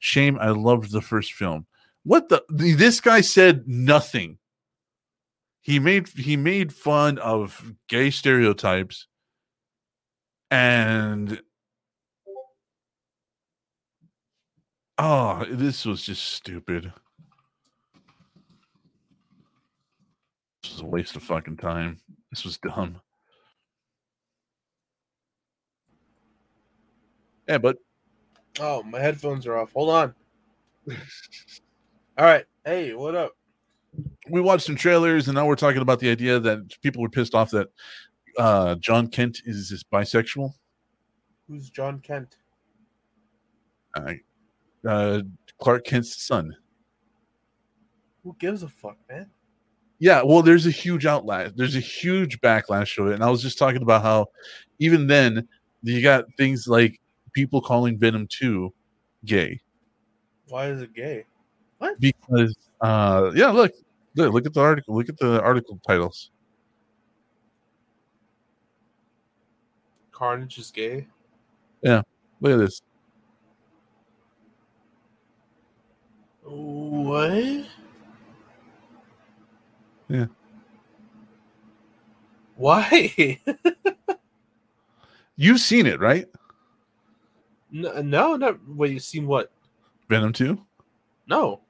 Shame I loved the first film. What the this guy said nothing. He made he made fun of gay stereotypes and oh, this was just stupid. This was a waste of fucking time. This was dumb. Yeah, but Oh, my headphones are off. Hold on. All right. Hey, what up? we watched some trailers, and now we're talking about the idea that people were pissed off that uh, Jon Kent is, is bisexual. Who's Jon Kent? Uh, uh, Clark Kent's son. Who gives a fuck, man? Yeah, well, there's a huge outlet. There's a huge backlash to it, and I was just talking about how even then you got things like people calling Venom Two gay Why is it gay? What? because uh yeah look look look at the article look at the article titles Carnage is gay. Yeah, look at this. What? Yeah. Why? You've seen it, right? no, no, not. Wait, you've seen what? Venom Two. No.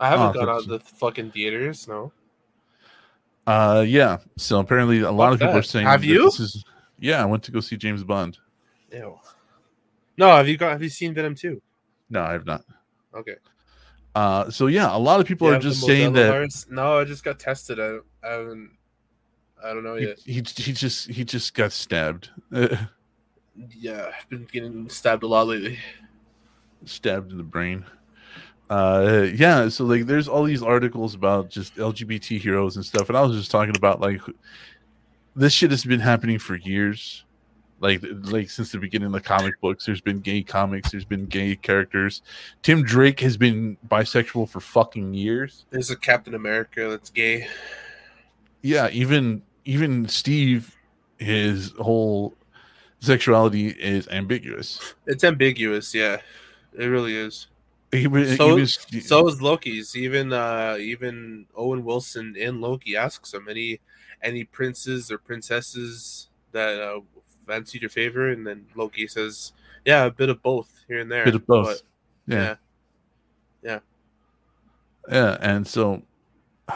I haven't Oh, gone out of the fucking theaters. No. Uh, yeah. So apparently, a lot Fuck of people that. are saying, Have you? This is, yeah, I went to go see James Bond. Ew. No, have you got? Have you seen Venom two? No, I have not. Okay. Uh, so yeah, a lot of people You are just saying that virus? No, I just got tested. I, I haven't. I don't know he, he he just he just got stabbed, Yeah, I've been getting stabbed a lot lately. stabbed in the brain. Uh, yeah. So like, there's all these articles about just LGBT heroes and stuff, and I was just talking about like this shit has been happening for years. Like, like since the beginning of the comic books, there's been gay comics, there's been gay characters. Tim Drake has been bisexual for fucking years. There's a Captain America that's gay. yeah even even steve his whole sexuality is ambiguous It's ambiguous. Yeah, it really is. even, so, even so is Loki's. Even uh, even Owen Wilson in Loki asks him any any princes or princesses that uh, fancied your favor, and then Loki says, "Yeah, a bit of both here and there." bit of both but- yeah. yeah. yeah and so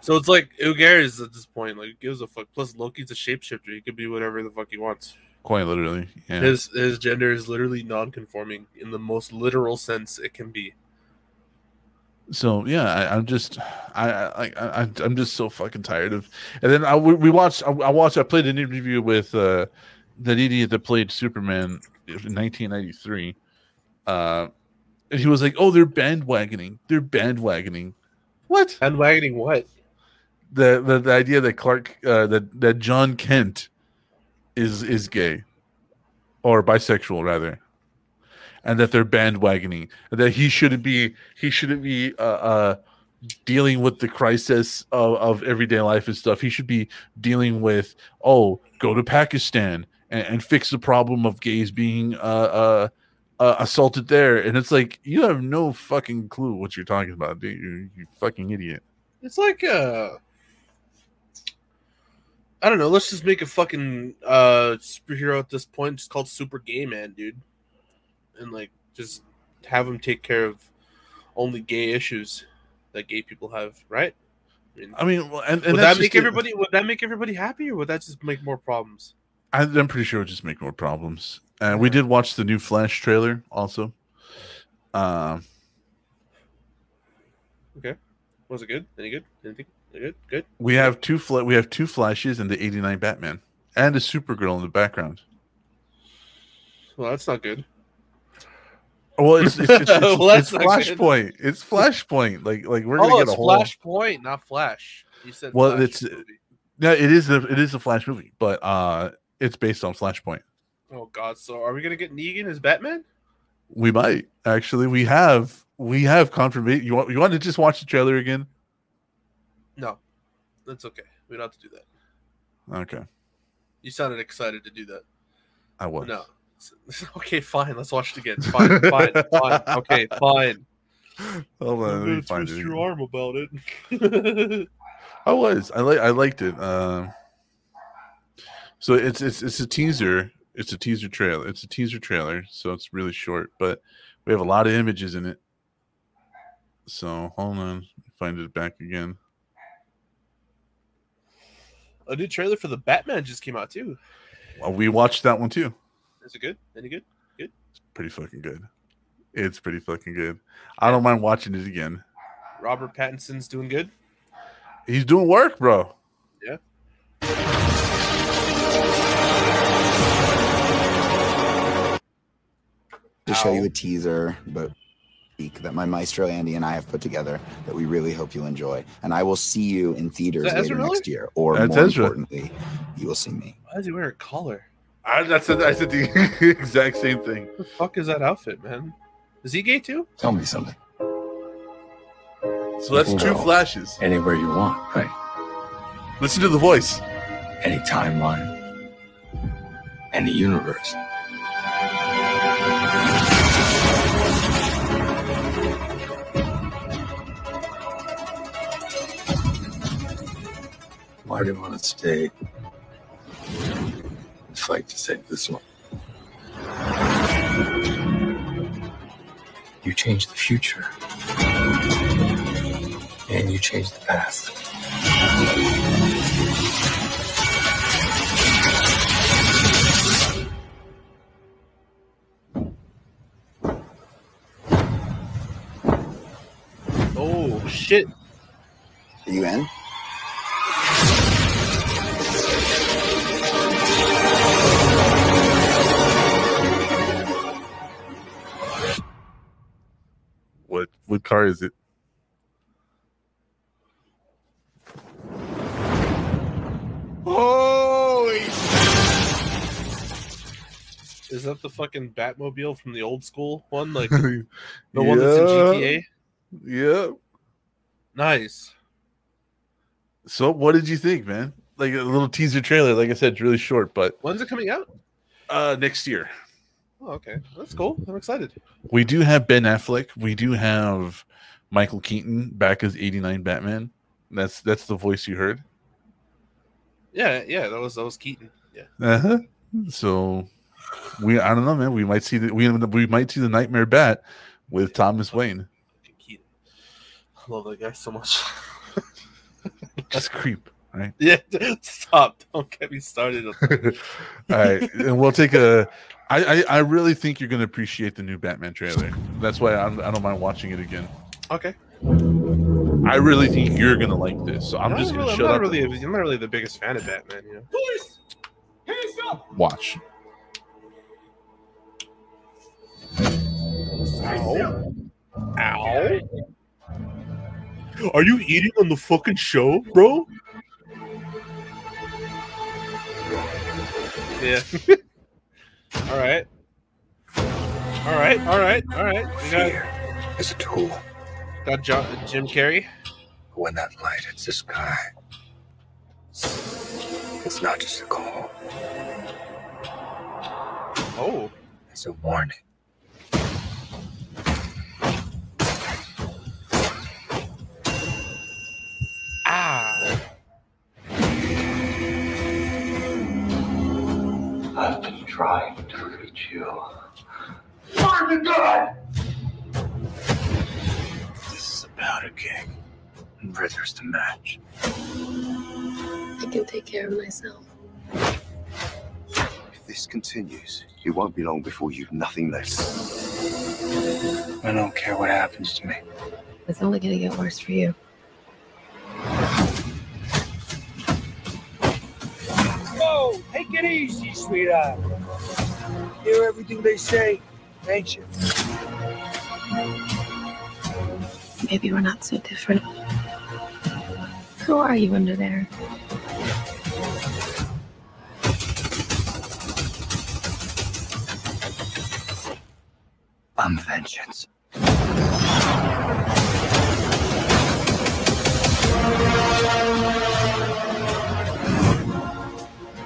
So it's like who cares at this point? Like, gives a fuck? Plus, Loki's a shapeshifter. He could be whatever the fuck he wants. quite literally yeah His his gender is literally non-conforming in the most literal sense it can be. so yeah I, i'm just i i I- I i'm just so fucking tired of and then i we we watched i, I watched i played an interview with uh that idiot that played superman in 1993 uh and he was like oh they're bandwagoning. They're bandwagoning. What? Bandwagoning what? The the, the idea that clark uh that that jon kent is is gay. Or bisexual rather. And that they're bandwagoning. And that he shouldn't be he shouldn't be uh, uh dealing with the crisis of, of everyday life and stuff. He should be dealing with oh go to pakistan and, and fix the problem of gays being uh, uh uh, assaulted there and it's like you have no fucking clue what you're talking about dude. you you fucking idiot It's like uh I don't know, let's just make a fucking uh superhero at this point just called Super Gay Man, dude. And like just have him take care of only gay issues that gay people have, right? I mean, I mean, well, and, and would that make it. everybody would that make everybody happy or would that just make more problems? I, I'm pretty sure it would just make more problems. And we did watch the new Flash trailer also. Um, Okay. Was it good? Any good? Anything? Good? Good? we have two fla- we have two flashes and the '89 Batman and a Supergirl in the background. Well, that's not good. Well, it's it's, it's, it's, Well, it's not good. Flashpoint. It's Flashpoint. Like like we're gonna oh, get a whole. Flashpoint, not Flash. You said well, Flash it's movie. yeah, it is a it is a Flash movie, but uh, it's based on Flashpoint. Oh god, so are we gonna get Negan as Batman? We might actually. We have we have confirmation. You want you want to just watch the trailer again? No. That's okay. We don't have to do that. Okay, You sounded excited to do that. I was. No. Okay, fine. Let's watch it again. Fine, fine, fine. Okay, fine. Hold on, let me find twist your arm about it. I was. I like. I liked it. Um, so it's it's it's a teaser. It's a teaser trailer. It's a teaser trailer. So it's really short, but we have a lot of images in it. So hold on, find it back again. A new trailer for the Batman just came out too. Well, we watched that one too. Is it good? Any good? Good. It's pretty fucking good. It's pretty fucking good. I don't mind watching it again. Robert Pattinson's doing good. He's doing work, bro. Yeah. To show you a teaser, but that my maestro Andy and I have put together that we really hope you'll enjoy. And I will see you in theaters later Ezra Miller? next year, or That's more Ezra. importantly, you will see me. Why does he wear a collar? I, that's I said the exact same thing. What the fuck is that outfit, man? Is he gay too? Tell me something. So that's You two flashes. Anywhere you want, right? Listen to the voice. Any timeline, Any universe. Why do you want to stay and fight to save this one? You changed the future. And you changed the past. Oh shit! Are you in? What what car is it? Holy! Is that the fucking Batmobile from the old school one, like the one that's in GTA? Yeah. Nice. So what did you think, man? Like a little teaser trailer, like I said, it's really short, but When's it coming out? uh next year. Oh, okay, that's cool. I'm excited. We do have Ben Affleck. We do have Michael Keaton back as 89 Batman. That's that's the voice you heard. Yeah, yeah, that was that was Keaton. Yeah. Uh-huh. So we I don't know, man. We might see the we we might see the Nightmare Bat with Thomas Wayne. Keaton. I love that guy so much. Just creep, right? yeah, stop! Don't get me started. All right, and we'll take a. I, I I really think you're going to appreciate the new Batman trailer. That's why I'm, I don't mind watching it again. okay. I really think you're going to like this. So I'm not just going really, to I'm up. really. I'm not really the biggest fan of Batman. You know. Watch. Ow! Ow! Are you eating on the fucking show, bro? Yeah. all right. All right. All right. All right. We got It's a tool. got John, Jim Carrey. When that light hits the sky, it's not just a call, Oh. it's a warning. Ah. Trying to reach you. Marvin God! This is about a powder keg, and prisoners to match. I can take care of myself. If this continues, it won't be long before you've nothing left. I don't care what happens to me. It's only gonna get worse for you. Whoa, take it easy, sweetheart. Hear everything they say, ain't you? Maybe we're not so different. Who are you under there? I'm vengeance.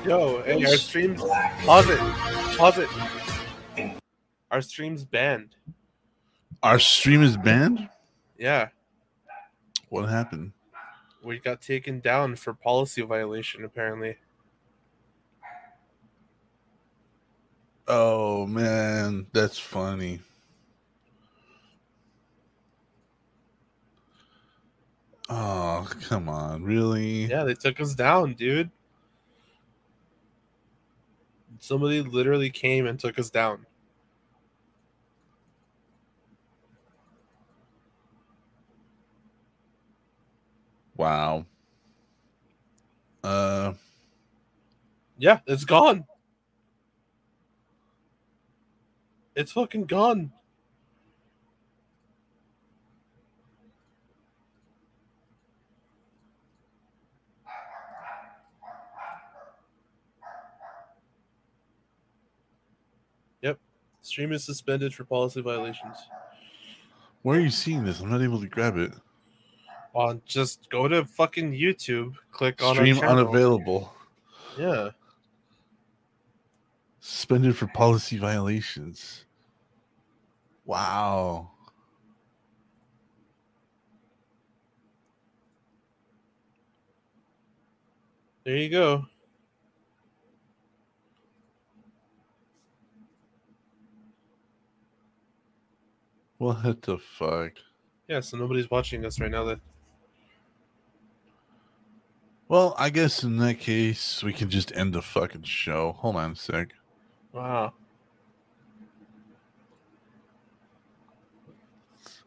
Yo, hey, our streams. Pause it. Pause it. Our stream's banned. Our stream is banned. Yeah, What happened? we got taken down for policy violation. Apparently. Oh man, that's funny. Oh come on, really? Yeah, they took us down, dude. Somebody literally came and took us down. Wow. Uh, Yeah, it's gone. It's fucking gone. Stream is suspended for policy violations. where are you seeing this? I'm not able to grab it. On just go to fucking YouTube, click on Stream unavailable. Yeah. Suspended for policy violations. Wow. There you go. What the fuck? Yeah, so nobody's watching us right now. Then Well, I guess in that case, we can just end the fucking show. Hold on a sec. wow.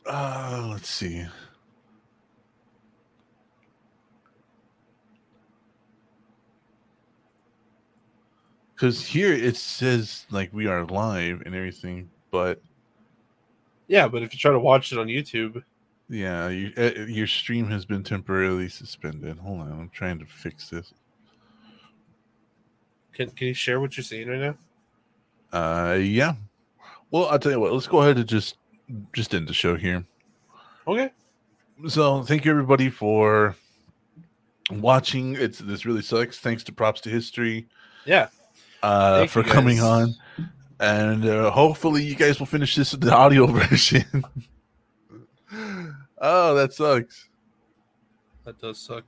Uh, let's see. Because here it says like we are live and everything, but Yeah, but if you try to watch it on YouTube, yeah, you, uh, your stream has been temporarily suspended. Hold on, I'm trying to fix this. can can you share what you're seeing right now? Uh, yeah. Well, I'll tell you what. Let's go ahead and just just end the show here. Okay. So thank you everybody for watching. It's this really sucks. Thanks to props to history. Yeah. Uh, Thank for coming on, and uh, hopefully you guys will finish this with the audio version. oh, that sucks. That does suck.